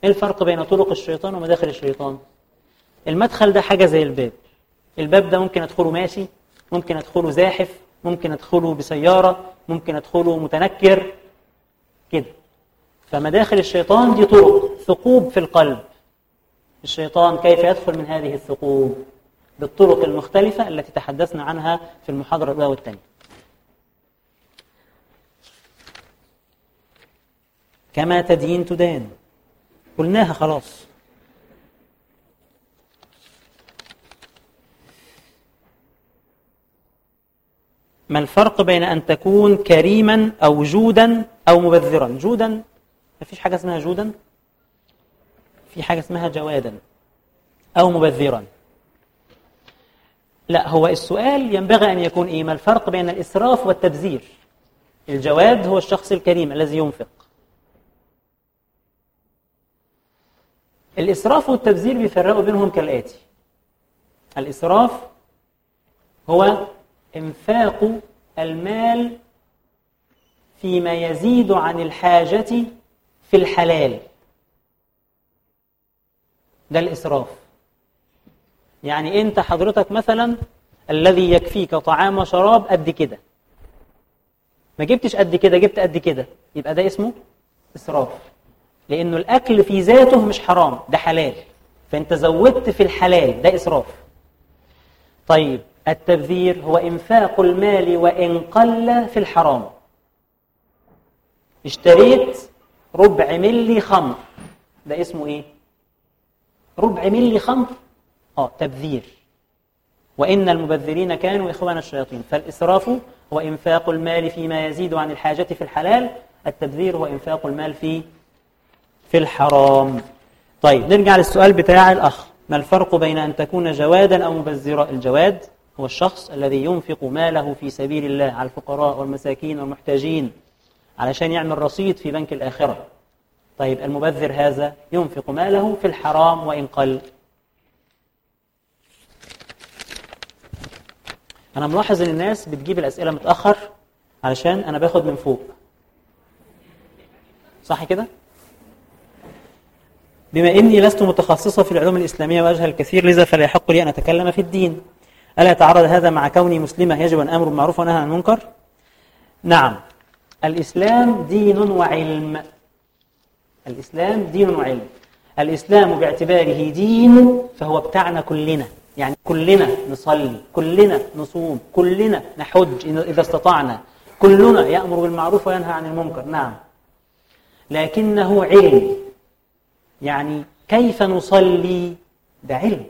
Speaker 1: إيه الفرق بين طرق الشيطان ومداخل الشيطان؟ المدخل ده حاجة زي الباب. الباب ده ممكن أدخله ماشي ممكن أدخله زاحف ممكن أدخله بسيارة ممكن أدخله متنكر كده. فمداخل الشيطان دي طرق ثقوب في القلب. الشيطان كيف يدخل من هذه الثقوب؟ بالطرق المختلفة التي تحدثنا عنها في المحاضرة الأولى والثانية. كما تدين تدان. قلناها خلاص. ما الفرق بين أن تكون كريما أو جودا أو مبذرا؟ جودا ما فيش حاجة اسمها جودا؟ في حاجة اسمها جوادا أو مبذرا. لا هو السؤال ينبغي أن يكون إيه؟ ما الفرق بين الإسراف والتبذير؟ الجواد هو الشخص الكريم الذي ينفق. الإسراف والتبذير بيفرقوا بينهم كالآتي. الإسراف هو إنفاق المال فيما يزيد عن الحاجة في الحلال. ده الإسراف. يعني أنت حضرتك مثلا الذي يكفيك طعام وشراب قد كده. ما جبتش قد كده جبت قد كده. يبقى ده اسمه إسراف. لأنه الأكل في ذاته مش حرام ده حلال. فأنت زودت في الحلال ده إسراف. طيب التبذير هو إنفاق المال وإن قل في الحرام. اشتريت ربع ملي خمر. ده اسمه إيه؟ ربع ملي خمر؟ آه تبذير. وإن المبذرين كانوا إخوان الشياطين. فالإسراف هو إنفاق المال فيما يزيد عن الحاجة في الحلال التبذير هو إنفاق المال في في الحرام. طيب نرجع للسؤال بتاع الأخ. ما الفرق بين أن تكون جوادا أو مبذرا؟ الجواد هو الشخص الذي ينفق ماله في سبيل الله على الفقراء والمساكين والمحتاجين علشان يعمل رصيد في بنك الآخرة. طيب المبذر هذا ينفق ماله في الحرام وإن قل. أنا ملاحظ إن الناس بتجيب الأسئلة متأخر علشان أنا باخد من فوق. صح كده؟ بما إني لست متخصصة في العلوم الإسلامية وأجهل الكثير لذا فلا يحق لي أن أتكلم في الدين. ألا يتعارض هذا مع كوني مسلمة يجب أن أمر بالمعروف ونهى عن المنكر؟ نعم. الإسلام دين وعلم. الإسلام دين وعلم. الإسلام باعتباره دين فهو بتاعنا كلنا. يعني كلنا نصلي كلنا نصوم كلنا نحج إذا استطعنا. كلنا يأمر بالمعروف وينهى عن المنكر. نعم. لكنه علم. يعني كيف نصلي؟ ده علم.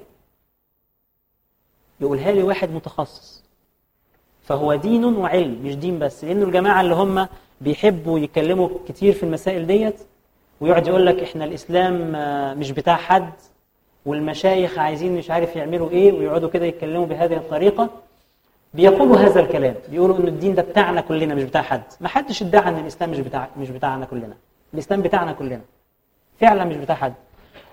Speaker 1: يقولها لي واحد متخصص. فهو دين وعلم مش دين بس. لأنه الجماعة اللي هم بيحبوا يتكلموا كتير في المسائل ديت ويقعد يقول لك إحنا الإسلام مش بتاع حد والمشايخ عايزين مش عارف يعملوا إيه ويقعدوا كده يتكلموا بهذه الطريقة. بيقولوا هذا الكلام. بيقولوا ان الدين ده بتاعنا كلنا مش بتاع حد. ما حدش ادعى إن الإسلام مش بتاع مش بتاعنا كلنا. الإسلام بتاعنا كلنا. فعلا مش بتاع حد.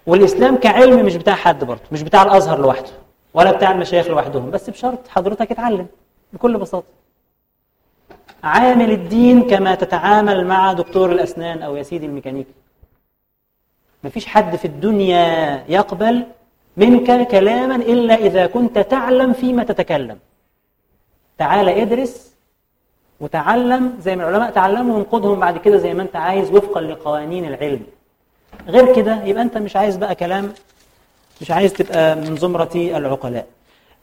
Speaker 1: والإسلام كعلم مش بتاع حد برضه مش بتاع الأزهر لوحده ولا بتاع المشايخ لوحدهم بس بشرط حضرتك اتعلم بكل بساطة. عامل الدين كما تتعامل مع دكتور الأسنان أو يا سيدي الميكانيكي. مفيش حد في الدنيا يقبل منك كلاما إلا إذا كنت تعلم فيما تتكلم. تعال ادرس وتعلم زي ما العلماء تعلموا وانقضهم بعد كده زي ما أنت عايز وفقا لقوانين العلم. غير كده يبقى أنت مش عايز بقى كلام مش عايز تبقى من زمرة العقلاء.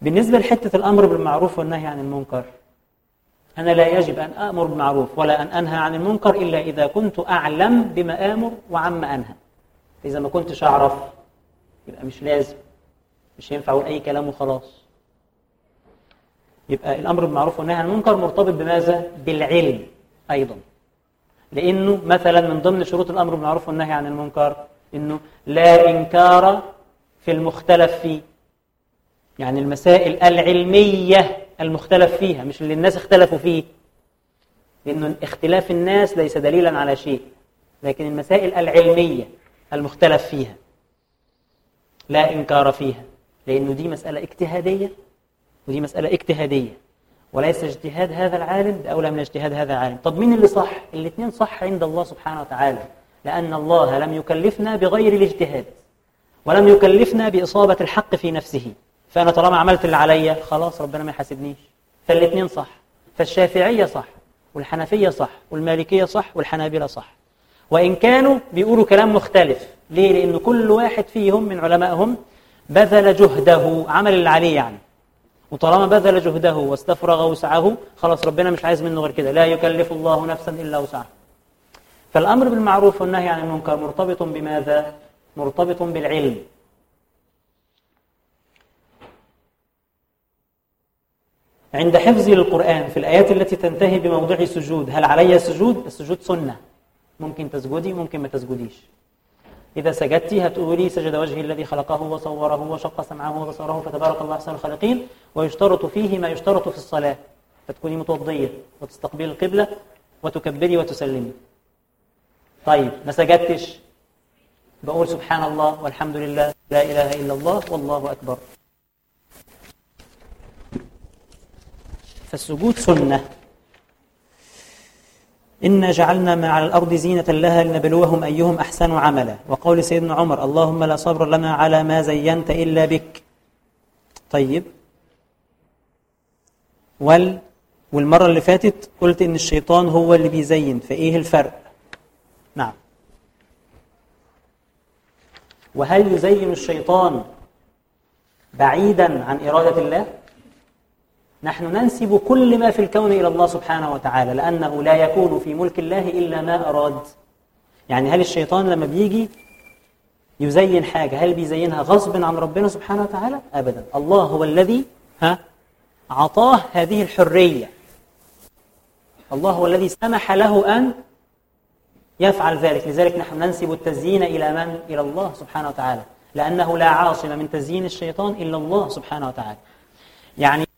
Speaker 1: بالنسبة لحتة الأمر بالمعروف والنهي عن المنكر أنا لا يجب أن أمر بالمعروف ولا أن أنهى عن المنكر إلا إذا كنت أعلم بما آمر وعما أنهى. إذا ما كنتش أعرف يبقى مش لازم مش ينفع أقول أي كلام وخلاص. يبقى الأمر بالمعروف والنهي عن المنكر مرتبط بماذا؟ بالعلم أيضا. لأنه مثلا من ضمن شروط الأمر بالمعروف والنهي عن المنكر إنه لا إنكار في المختلف فيه. يعني المسائل العلمية المختلف فيها مش اللي الناس اختلفوا فيه. لأنه اختلاف الناس ليس دليلا على شيء لكن المسائل العلمية المختلف فيها لا إنكار فيها. لأنه دي مسألة اجتهادية ودي مسألة اجتهادية. وليس اجتهاد هذا العالم بأولى من اجتهاد هذا العالم. طب مين اللي صح؟ الاثنين صح عند الله سبحانه وتعالى لأن الله لم يكلفنا بغير الاجتهاد ولم يكلفنا بإصابة الحق في نفسه. فأنا طالما عملت اللي عليا خلاص ربنا ما يحاسبنيش. فالاثنين صح فالشافعية صح والحنفية صح والمالكية صح والحنابلة صح. وإن كانوا بيقولوا كلام مختلف ليه؟ لأن كل واحد فيهم من علمائهم بذل جهده عمل اللي عليه يعني. وطالما بذل جهده واستفرغ وسعه خلاص ربنا مش عايز منه غير كده. لا يكلف الله نفسا إلا وسعها. فالأمر بالمعروف والنهي عن المنكر مرتبط بماذا؟ مرتبط بالعلم. عند حفظي للقرآن في الآيات التي تنتهي بموضع سجود هل علي سجود؟ السجود سنة. ممكن تسجدي ممكن ما تسجديش. إذا سجدتي هتقولي سجد وجهي الذي خلقه وصوره وشق سمعه وبصره فتبارك الله أحسن الخالقين ويشترط فيه ما يشترط في الصلاة. فتكوني متوضية وتستقبلي القبلة وتكبري وتسلمي. طيب ما سجدتش؟ بقول سبحان الله والحمد لله لا إله إلا الله والله أكبر. فالسجود سنة. إنا جعلنا ما على الأرض زينة لها لنبلوهم أيهم أحسن عملا. وقول سيدنا عمر اللهم لا صبر لنا على ما زينت إلا بك. طيب. وال والمرة اللي فاتت قلت إن الشيطان هو اللي بيزين فإيه الفرق؟ نعم. وهل يزين الشيطان بعيدا عن إرادة الله؟ نحن ننسب كل ما في الكون إلى الله سبحانه وتعالى لأنه لا يكون في ملك الله إلا ما أراد. يعني هل الشيطان لما بيجي يزين حاجة هل بيزينها غصب عن ربنا سبحانه وتعالى؟ أبدا. الله هو الذي ها عطاه هذه الحرية. الله هو الذي سمح له أن يفعل ذلك. لذلك نحن ننسب التزيين إلى من؟ إلى الله سبحانه وتعالى. لأنه لا عاصم من تزيين الشيطان إلا الله سبحانه وتعالى. يعني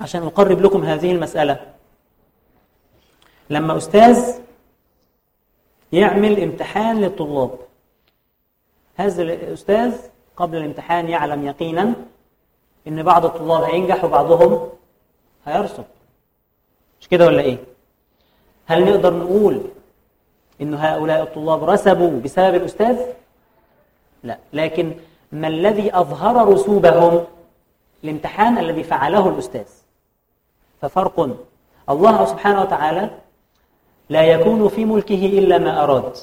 Speaker 1: عشان أقرب لكم هذه المسألة لما أستاذ يعمل امتحان للطلاب هذا الأستاذ قبل الامتحان يعلم يقينا إن بعض الطلاب هينجح وبعضهم هيرسب مش كده ولا إيه؟ هل نقدر نقول إن هؤلاء الطلاب رسبوا بسبب الأستاذ؟ لا لكن ما الذي أظهر رسوبهم؟ الامتحان الذي فعله الأستاذ ففرق. الله سبحانه وتعالى لا يكون في ملكه إلا ما أراد.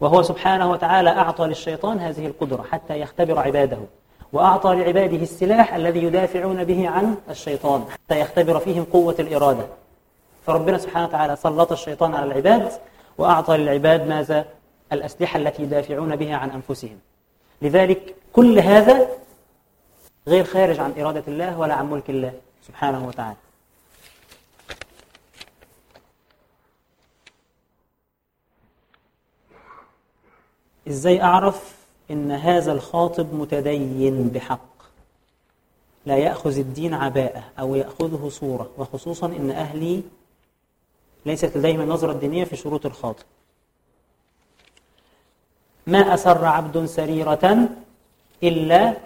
Speaker 1: وهو سبحانه وتعالى أعطى للشيطان هذه القدرة حتى يختبر عباده وأعطى لعباده السلاح الذي يدافعون به عن الشيطان حتى يختبر فيهم قوة الإرادة. فربنا سبحانه وتعالى سلط الشيطان على العباد وأعطى للعباد ماذا؟ الأسلحة التي يدافعون بها عن أنفسهم. لذلك كل هذا غير خارج عن إرادة الله ولا عن ملك الله سبحانه وتعالى. إزاي أعرف إن هذا الخاطب متدين بحق؟ لا يأخذ الدين عباءة أو يأخذه صورة وخصوصا إن أهلي ليست لديهم النظرة الدينية في شروط الخاطب. ما أسر عبد سريرة إلا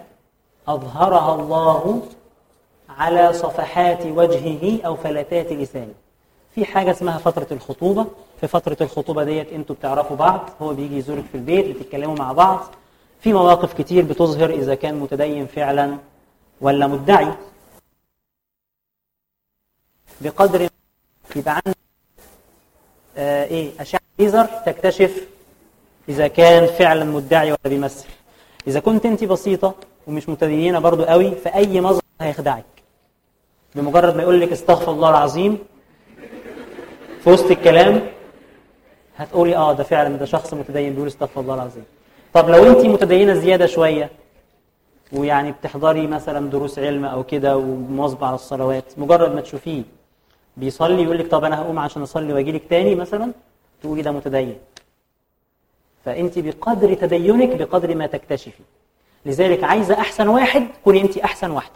Speaker 1: أظهرها الله على صفحات وجهه أو فلتات لسانه. في حاجة اسمها فترة الخطوبة في فترة الخطوبة ديت أنتوا بتعرفوا بعض هو بيجي يزورك في البيت بتتكلموا مع بعض. في مواقف كتير بتظهر إذا كان متدين فعلا ولا مدعي. بقدر يبقى عندك آه إيه أشعة ليزر تكتشف إذا كان فعلا مدعي ولا بيمثل. إذا كنت أنت بسيطة ومش متدينة برضو قوي فأي مظهر هيخدعك. بمجرد ما يقول لك استغفر الله العظيم في وسط الكلام هتقولي آه ده فعلا ده شخص متدين بيقول استغفر الله العظيم. طب لو انت متدينة زيادة شوية ويعني بتحضري مثلا دروس علم أو كده ومواظبة على الصلوات مجرد ما تشوفيه بيصلي يقول لك طب أنا هقوم عشان أصلي وأجي لك تاني مثلا تقولي ده متدين. فانت بقدر تدينك بقدر ما تكتشفي. لذلك عايزة أحسن واحد كوني انت أحسن واحدة.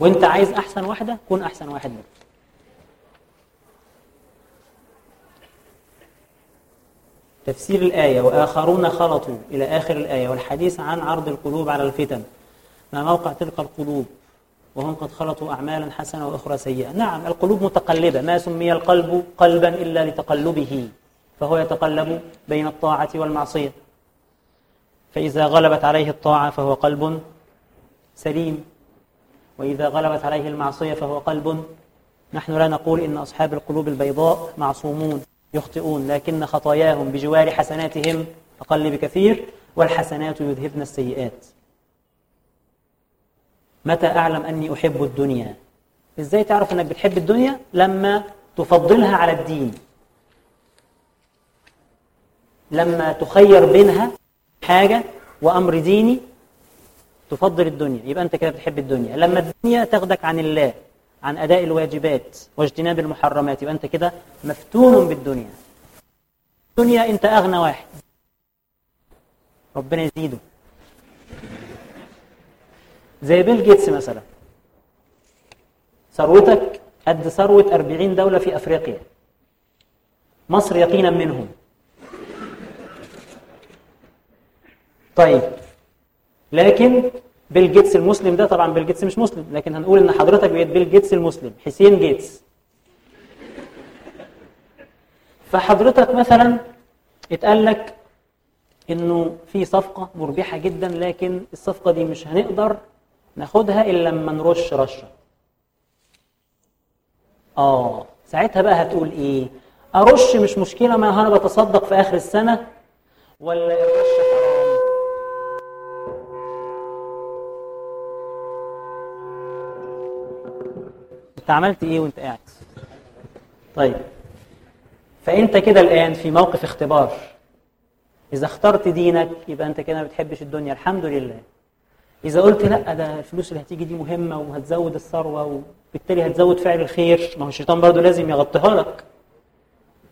Speaker 1: وانت عايز أحسن واحدة كون أحسن واحد منك. تفسير الآية وآخرون خلطوا إلى آخر الآية والحديث عن عرض القلوب على الفتن. ما موقع تلك القلوب؟ وهم قد خلطوا أعمالا حسنة وأخرى سيئة. نعم القلوب متقلبة. ما سمي القلب قلبا إلا لتقلبه فهو يتقلب بين الطاعة والمعصية. فإذا غلبت عليه الطاعة فهو قلب سليم وإذا غلبت عليه المعصية فهو قلب نحن لا نقول إن أصحاب القلوب البيضاء معصومون. يخطئون لكن خطاياهم بجوار حسناتهم أقل بكثير والحسنات يذهبن السيئات. متى أعلم أني أحب الدنيا؟ إزاي تعرف أنك بتحب الدنيا؟ لما تفضلها على الدين. لما تخير بينها حاجة وأمر ديني تفضل الدنيا. يبقى أنت كده بتحب الدنيا. لما الدنيا تاخدك عن الله عن أداء الواجبات واجتناب المحرمات يبقى أنت كده مفتون بالدنيا. الدنيا أنت أغنى واحد. ربنا يزيده. زي بيل جيتس مثلا. ثروتك قد ثروة 40 دولة في أفريقيا. مصر يقينا منهم. طيب. لكن بيل جيتس المسلم ده طبعا بيل جيتس مش مسلم لكن هنقول إن حضرتك بقيت بيل جيتس المسلم حسين جيتس. فحضرتك مثلا اتقال لك إنه في صفقة مربحة جدا لكن الصفقة دي مش هنقدر ناخدها إلا لما نرش رشة. آه ساعتها بقى هتقول إيه؟ أرش مش مشكلة ما أنا بتصدق في آخر السنة ولا الرش انت عملت إيه وانت قاعد؟ طيب فانت كده الان في موقف اختبار. إذا اخترت دينك يبقى انت كده ما بتحبش الدنيا. الحمد لله. إذا قلت لأ ده الفلوس اللي هتيجي دي مهمة وهتزود الثروة وبالتالي هتزود فعل الخير. ما هو الشيطان برضو لازم يغطيها لك.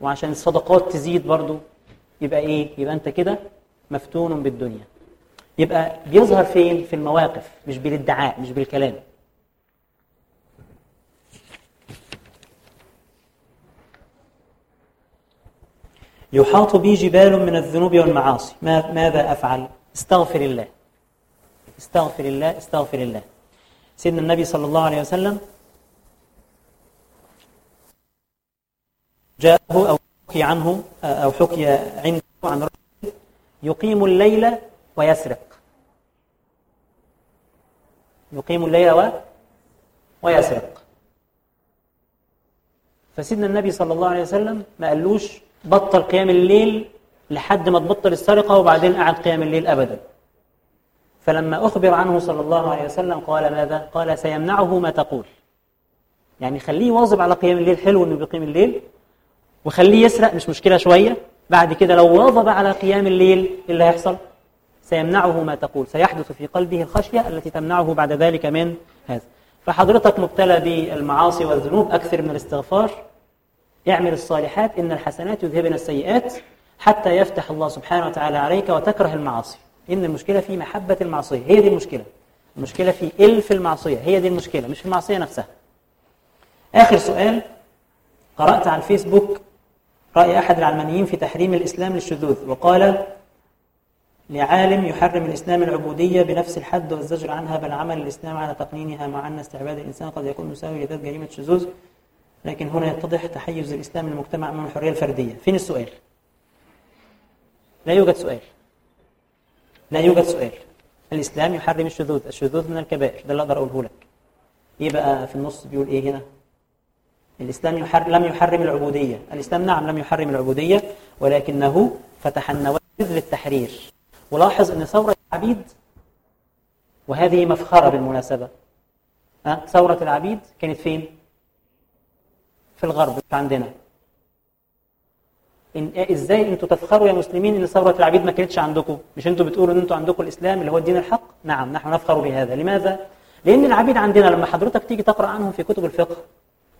Speaker 1: وعشان الصدقات تزيد برضو يبقى إيه؟ يبقى انت كده مفتون بالدنيا. يبقى بيظهر فين؟ في المواقف مش بالادعاء مش بالكلام. يحاط بي جبال من الذنوب والمعاصي. ما ماذا أفعل؟ استغفر الله. استغفر الله استغفر الله. سيدنا النبي صلى الله عليه وسلم جاءه أو حكي عنه أو حكي عنده عن رجل يقيم الليل ويسرق. يقيم الليل و ويسرق. فسيدنا النبي صلى الله عليه وسلم ما قالوش بطل قيام الليل لحد ما تبطل السرقة وبعدين قعد قيام الليل أبدا. فلما أخبر عنه صلى الله عليه وسلم قال ماذا؟ قال سيمنعه ما تقول. يعني خليه واظب على قيام الليل حلو إنه بيقيم الليل وخليه يسرق مش مشكلة شوية. بعد كده لو واظب على قيام الليل إيه اللي هيحصل؟ سيمنعه ما تقول. سيحدث في قلبه الخشية التي تمنعه بعد ذلك من هذا. فحضرتك مبتلى بالمعاصي والذنوب أكثر من الاستغفار. اعمل الصالحات إن الحسنات يذهبن السيئات حتى يفتح الله سبحانه وتعالى عليك وتكره المعاصي. إن المشكلة في محبة المعصية. هي دي المشكلة. المشكلة في إلف المعصية. هي دي المشكلة مش في المعصية نفسها. آخر سؤال قرأت على الفيسبوك رأي أحد العلمانيين في تحريم الإسلام للشذوذ وقال لعالم يحرم الإسلام العبودية بنفس الحد والزجر عنها بل عمل الإسلام على تقنينها مع أن استعباد الإنسان قد يكون مساوي لذات جريمة شذوذ. لكن هنا يتضح تحيز الإسلام للمجتمع أمام الحرية الفردية. فين السؤال؟ لا يوجد سؤال. لا يوجد سؤال. الإسلام يحرم الشذوذ. الشذوذ من الكبائر. ده اللي أقدر أقوله لك. إيه بقى في النص بيقول إيه هنا؟ الإسلام يحر... لم يحرم العبودية. الإسلام نعم لم يحرم العبودية ولكنه فتح النوافذ للتحرير. ولاحظ أن ثورة العبيد وهذه مفخرة بالمناسبة. أه؟ ثورة العبيد كانت فين؟ في الغرب عندنا. إن إزاي أنتوا تفخروا يا مسلمين إن ثورة العبيد ما كانتش عندكم؟ مش أنتوا بتقولوا إن أنتوا عندكم الإسلام اللي هو الدين الحق؟ نعم نحن نفخر بهذا. لماذا؟ لأن العبيد عندنا لما حضرتك تيجي تقرأ عنهم في كتب الفقه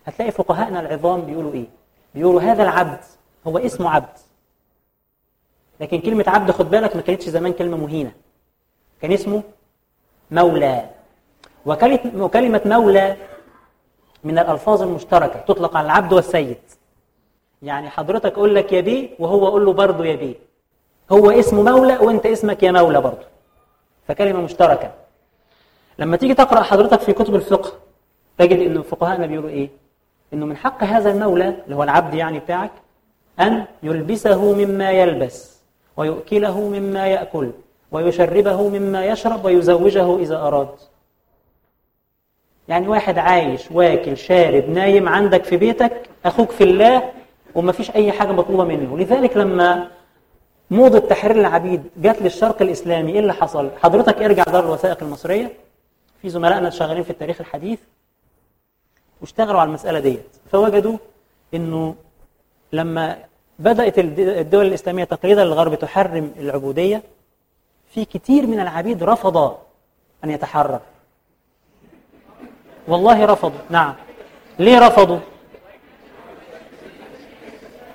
Speaker 1: هتلاقي فقهاءنا العظام بيقولوا إيه؟ بيقولوا هذا العبد هو اسمه عبد. لكن كلمة عبد خد بالك ما كانتش زمان كلمة مهينة. كان اسمه مولى وكلمه مولى من الألفاظ المشتركة تطلق على العبد والسيد. يعني حضرتك أقول لك يا بيه وهو أقول له برضه يا بيه. هو اسمه مولى وأنت اسمك يا مولى برضه فكلمة مشتركة. لما تيجي تقرأ حضرتك في كتب الفقه تجد إن فقهاءنا بيقولوا إيه؟ إنه من حق هذا المولى اللي هو العبد يعني بتاعك أن يلبسه مما يلبس ويؤكله مما يأكل ويشربه مما يشرب ويزوجه إذا أراد. يعني واحد عايش واكل شارب نايم عندك في بيتك أخوك في الله وما فيش أي حاجة مطلوبة منه. لذلك لما موضة تحرير العبيد جت للشرق الإسلامي إيه اللي حصل؟ حضرتك ارجع دار الوثائق المصرية. في زملائنا شغالين في التاريخ الحديث واشتغلوا على المسألة ديت. فوجدوا إنه لما بدأت الدول الإسلامية تقليدا للغرب تحرم العبودية في كتير من العبيد رفض أن يتحرر والله رفضوا. نعم. ليه رفضوا؟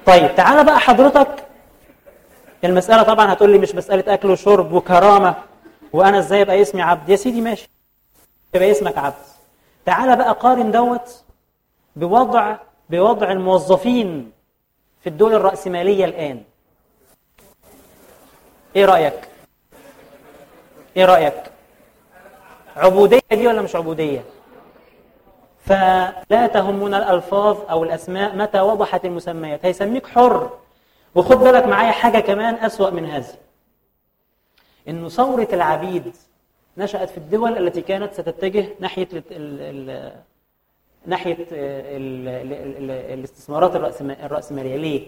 Speaker 1: طيب تعالى بقى حضرتك. المسألة طبعا هتقول لي مش مسألة أكل وشرب وكرامة. وأنا إزاي أبقى اسمي عبد؟ يا سيدي ماشي. يبقى اسمك عبد. تعالى بقى قارن دوت بوضع بوضع الموظفين في الدول الرأسمالية الآن. إيه رأيك؟ إيه رأيك؟ عبودية دي ولا مش عبودية؟ فلا تهمنا الألفاظ أو الأسماء متى وضحت المسميات. هيسميك حر. وخد بالك معايا حاجة كمان أسوأ من هذه. إنه ثورة العبيد نشأت في الدول التي كانت ستتجه ناحية ال ال ال ناحية ال ال الاستثمارات الرأسمالية. ليه؟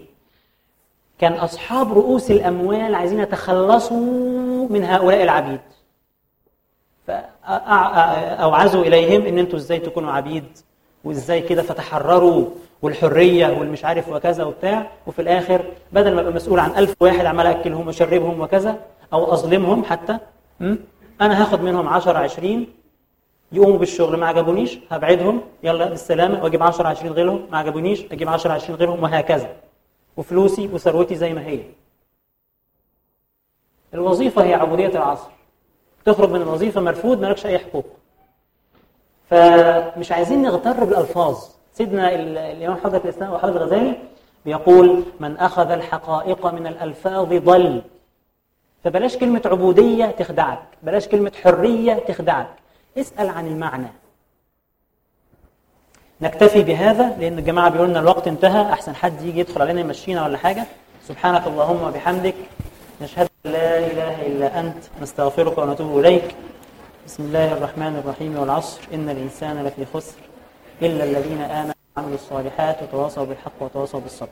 Speaker 1: كان أصحاب رؤوس الأموال عايزين يتخلصوا من هؤلاء العبيد. فأوعزوا إليهم إن أنتوا إزاي تكونوا عبيد وإزاي كده فتحرروا والحرية والمش عارف وكذا وبتاع وفي الآخر بدل ما أبقى مسؤول عن ألف واحد عمال أكلهم وأشربهم وكذا أو أظلمهم حتى م? أنا هاخد منهم 10 20 يقوموا بالشغل ما عجبونيش هبعدهم يلا بالسلامة وأجيب 10 20 غيرهم ما عجبونيش أجيب 10 20 غيرهم وهكذا. وفلوسي وثروتي زي ما هي. الوظيفة هي عبودية العصر. تخرج من الوظيفة مرفوض مالكش أي حقوق. فمش عايزين نغتر بالألفاظ. سيدنا الإمام حضره الإسلام وحضره الغزالي بيقول من أخذ الحقائق من الألفاظ ضل. فبلاش كلمة عبودية تخدعك. بلاش كلمة حرية تخدعك. اسأل عن المعنى. نكتفي بهذا لأن الجماعة بيقولوا لنا الوقت انتهى. أحسن حد يجي يدخل علينا يمشينا ولا حاجة. سبحانك اللهم وبحمدك. نشهد أن لا إله إلا أنت نستغفرك ونتوب إليك. بسم الله الرحمن الرحيم والعصر. إن الإنسان لفي خسر إلا الذين آمنوا وعملوا الصالحات وتواصوا بالحق وتواصوا بالصبر.